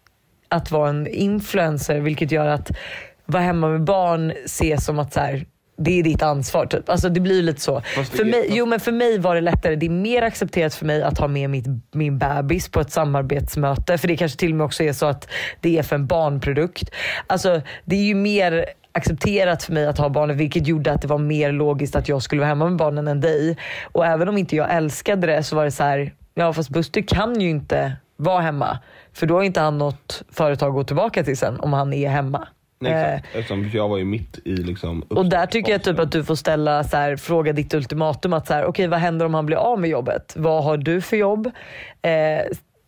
att vara en influencer vilket gör att vara hemma med barn ses som att så här, det är ditt ansvar typ. Alltså det blir lite så. För mig, jo men för mig var det lättare. Det är mer accepterat för mig att ha med mitt, min bebis på ett samarbetsmöte. För det kanske till och med också är så att det är för en barnprodukt. Alltså det är ju mer accepterat för mig att ha barnen vilket gjorde att det var mer logiskt att jag skulle vara hemma med barnen än dig. Och även om inte jag älskade det så var det så här, ja fast Buster kan ju inte vara hemma. För då har inte han något företag att gå tillbaka till sen om han är hemma. Nej, Eh, exakt. Eftersom jag var ju mitt i liksom och där tycker jag typ att du får ställa så här, fråga ditt ultimatum att så här, okej vad händer om han blir av med jobbet? Vad har du för jobb? Eh,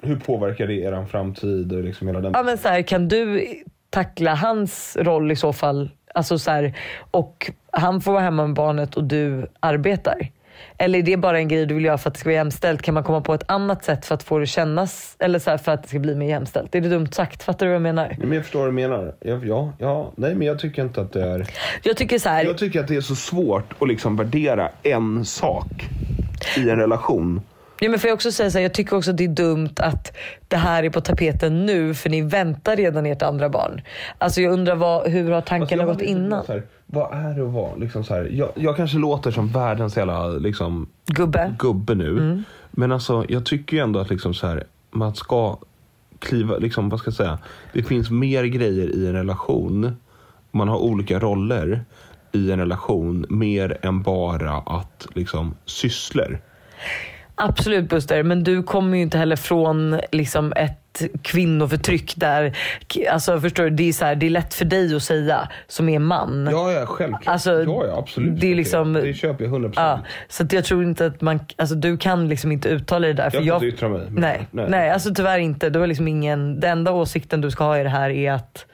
Hur påverkar det er framtid och liksom hela den ja, men så här, kan du tackla hans roll i så fall? Alltså så här, och han får vara hemma med barnet och du arbetar. Eller är det bara en grej du vill göra för att det ska vara jämställt? Kan man komma på ett annat sätt för att få det kännas, eller så här, för att det ska bli mer jämställt? Är det dumt sagt? Fattar du vad jag menar? Nej, men jag förstår vad du menar. Ja, ja, ja, nej men jag tycker inte att det är... Jag tycker så här, Jag tycker att det är så svårt att liksom värdera en sak i en relation. Ja, men får jag också säga så här, jag tycker också att det är dumt att det här är på tapeten nu för ni väntar redan ert andra barn. Alltså jag undrar vad, hur har tankarna Alltså, gått innan? Här, vad är det att vara liksom så här, jag, jag kanske låter som världens jävla liksom, Gubbe. gubbe nu. Mm. Men alltså, jag tycker ju ändå att liksom så här, man ska kliva, liksom, vad ska jag säga? Det finns mer grejer i en relation. Man har olika roller i en relation. Mer än bara att liksom sysslor. Absolut Buster, men du kommer ju inte heller från liksom ett kvinnoförtryck där, alltså förstår du, det är, så här, det är lätt för dig att säga som är man. Ja, ja, självklart. Alltså, ja, ja, absolut. det är liksom- det köper jag 100%. Ja, så jag tror inte att man, alltså du kan liksom inte uttala dig där. För Jag får inte yttra mig, men- Nej, nej. nej. alltså tyvärr inte. Du har liksom ingen, den enda åsikten du ska ha i det här är att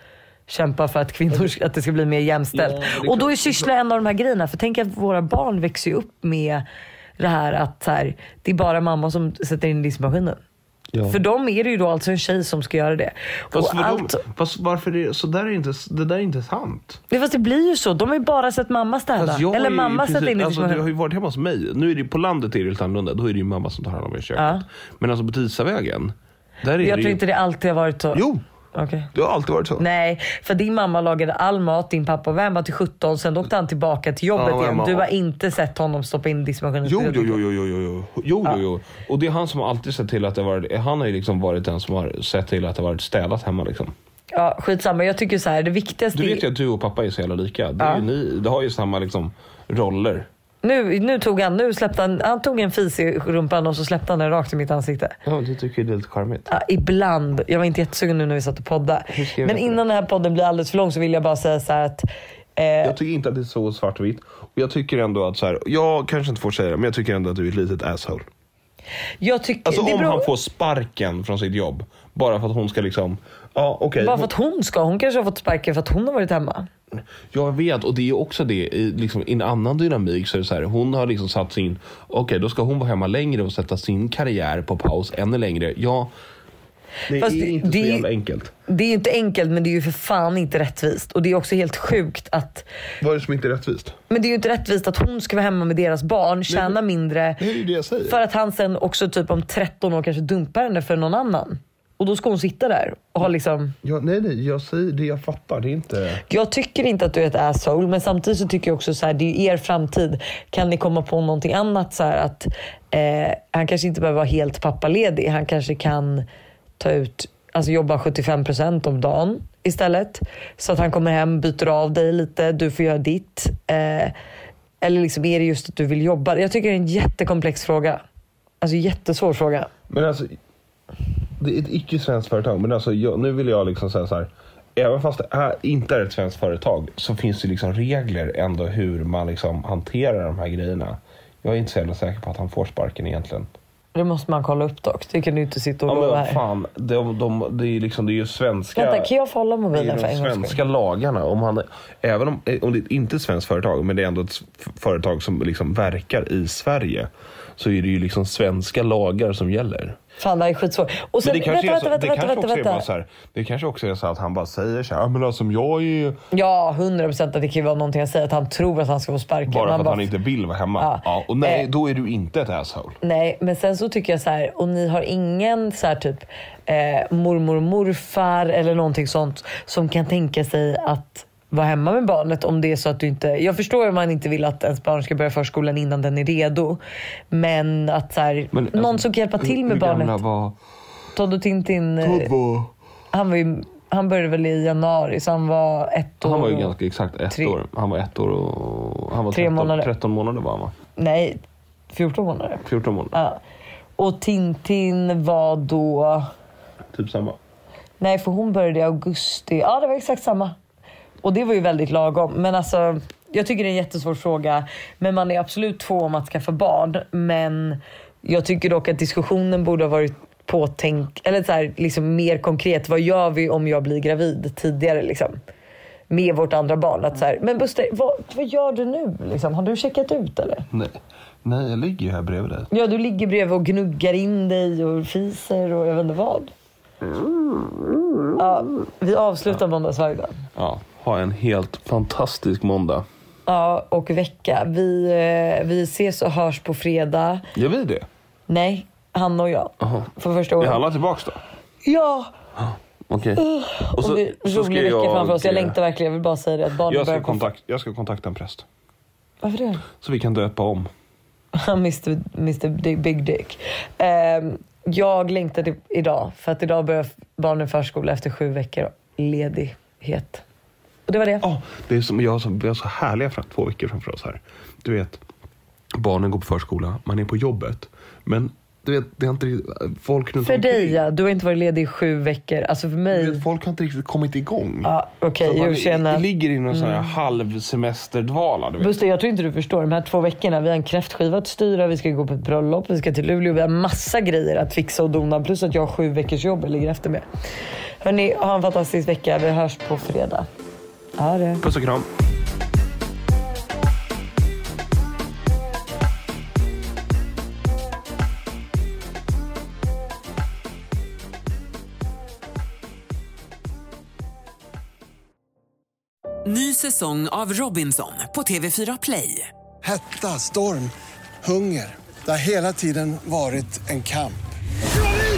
kämpa för att kvinnor, att det ska bli mer jämställt. Ja, och då är syssla en av de här grejerna. För tänk att våra barn växer upp med det här att så här, det är bara mamma som sätter in diskmaskinen. Ja. För dem är det ju då alltså en tjej som ska göra det. Fast, och för allt, dem, fast varför är det, så där är inte, det där är inte sant. det, fast det blir ju så. De har ju bara sett mamma städa. Eller mamma sätta in alltså, Du har ju varit hemma hos mig. Nu är det, på landet är det lite annorlunda. Då är det ju mamma som tar hand om i köket. Ja. Men alltså på Tisavägen. Där är Jag det tror ju... inte det alltid har varit så. Jo, Okej. det har alltid varit så. Nej, för din mamma lagade all mat, din pappa var hemma till 17, sen åkte han tillbaka till jobbet Ja, igen. Du har inte sett honom stoppa in diskmaskinen. Jo, jo, jo, jo, jo, jo, jo, jo, jo, jo. Och det är han som alltid sett till att det varit, han har ju liksom varit den som har sett till att det varit städat hemma liksom. Ja, skitsamma. Jag tycker så här, det viktigaste... Du vet ju att du och pappa är så jävla lika. Det Ja. ni, det har ju samma liksom roller. Nu, nu tog han, nu släppte han, han tog en fis i rumpan och så släppte han den rakt i mitt ansikte. Ja, du tycker det är lite charmigt. Ja, ibland. Jag var inte jättesugen nu när vi satt och poddade. Men innan den här podden blir alldeles för lång så vill jag bara säga så här att eh, Jag tycker inte att det är så svart och jag tycker ändå att så här, jag kanske inte får säga det, men jag tycker ändå att du är ett litet asshole. jag tycker... Alltså om beror- han får sparken från sitt jobb, bara för att hon ska liksom, ja okej. Bara för att hon ska. Hon kanske har fått sparken för att hon har varit hemma. Jag vet, och det är också det, i, liksom, i en annan dynamik så är det så här, hon har liksom satt sin, okej då ska hon vara hemma längre och sätta sin karriär på paus ännu längre. Ja, det Fast är inte det så jävla enkelt. Det är inte enkelt men det är ju för fan inte rättvist. Och det är också helt sjukt att Vad är det som inte är rättvist? Men det är ju inte rättvist att hon ska vara hemma med deras barn, tjäna mindre. Det är ju det jag säger. För att han sen också typ om 13 år kanske dumpar henne för någon annan. Och då ska hon sitta där och ha liksom... Ja, nej, nej, jag säger det jag fattar. Det inte... Jag tycker inte att du är ett asshole men samtidigt så tycker jag också så här, det är er framtid. Kan ni komma på någonting annat så här att eh, han kanske inte behöver vara helt pappaledig. Han kanske kan ta ut, alltså jobba 75% om dagen istället. Så att han kommer hem, byter av dig lite, du får göra ditt. Eh, eller liksom är det just att du vill jobba? Jag tycker det är en jättekomplex fråga. Alltså jättesvår fråga. Men alltså, det är ett icke-svenskt företag. Men alltså, jag, nu vill jag liksom säga så här. Även fast det är, inte är ett svenskt företag så finns det liksom regler ändå hur man liksom hanterar de här grejerna. Jag är inte så jävla säker på att han får sparken egentligen. Det måste man kolla upp dock. Det kan du inte sitta och Ja, lova vad här. fan, de, de, det, är liksom, det är ju svenska... Vänta, kan jag få hålla mobilen för en svenska lagarna. Om han, även om, eh, om det inte är ett svenskt företag, men det är ändå ett företag som liksom verkar i Sverige. Så är det ju liksom svenska lagar som gäller. Fan det här är skitsvårt. Och sen, Men det kanske, vänta, så, vänta, vänta, kanske vänta, också är bara vänta. så här, Det kanske också är så att han bara säger så här, "Ja, men alltså jag är ju... Ja, 100% att det kan vara någonting att säga att han tror att han ska få sparken. Bara för att han inte vill vara hemma. Ja. Ja. och nej, Eh. då är du inte ett asshole. Nej, men sen så tycker jag så här, och ni har ingen så här typ eh, mormor morfar eller någonting sånt som kan tänka sig att vara hemma med barnet om det är så att du inte... Jag förstår om man inte vill att ens barn ska börja förskolan innan den är redo. Men att så här, Men, någon alltså, som kan hjälpa till med hur barnet. gamla var... Todd och Tintin, eh, Todd var... han, var ju, han började väl i januari så han var ett år. Han var ju ganska exakt ett tre- år. Han var ett år och... Han var Tre 13, månader. 13 månader var han va? Nej, 14 månader. 14 månader. Ja. Och Tintin var då... Typ samma. Nej, för hon började i augusti. Ja, det var exakt samma. Och det var ju väldigt lagom. Men alltså, jag tycker det är en jättesvår fråga. Men man är absolut två om att skaffa barn. Men jag tycker dock att diskussionen borde ha varit påtänkt, eller så här, liksom mer konkret. Vad gör vi om jag blir gravid tidigare liksom? med vårt andra barn. Att så här, men Buster, vad, vad gör du nu? Liksom? Har du checkat ut eller? Nej. Nej, jag ligger ju här bredvid dig. Ja, du ligger bredvid och gnuggar in dig och fiser och jag vet inte vad. Ja, vi avslutar måndagsvagnen. Ja, ha en helt fantastisk måndag. Ja, och vecka. Vi, eh, vi ses och hörs på fredag. Gör vi det? Nej, Hanna och jag. Jaha. För första Är gången. alla tillbaks då? Ja! Okej. Och så, det är rolig vecka framför oss. Jag längtar verkligen. Jag vill bara säga det att barnen Jag ska, kontakt, jag ska kontakta en präst. Varför det? Så vi kan döpa om. Mr, Mr Big, Dick. Ehm, jag längtar till idag för att idag börjar barnen förskola efter sju veckor ledighet. Och det var det. Ja, det är som, jag så, vi har så härliga fram, två veckor framför oss här. Du vet, barnen går på förskola, man är på jobbet. Men du vet, det har inte folk runt För omkring- dig ja, du har inte varit ledig i sju veckor. Alltså för mig... Du vet, folk har inte riktigt kommit igång. Ja, okej, Så jo, man tjena. i- ligger i någon sån här Mm. halvsemesterdvala. Buster, jag tror inte du förstår. De här två veckorna, vi har en kräftskiva att styra, vi ska gå på ett bröllop, vi ska till Luleå. Vi har massa grejer att fixa och dona. Plus att jag har sju veckors jobb jag ligger efter med. Hörni, ha en fantastisk vecka. Vi hörs på fredag. Ha det. Puss och kram. Ny säsong av Robinson på TV4 Play. Hetta, storm, hunger. Det har hela tiden varit en kamp.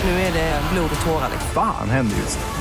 Nu är det blod och tårar. liksom. Fan händer just nu.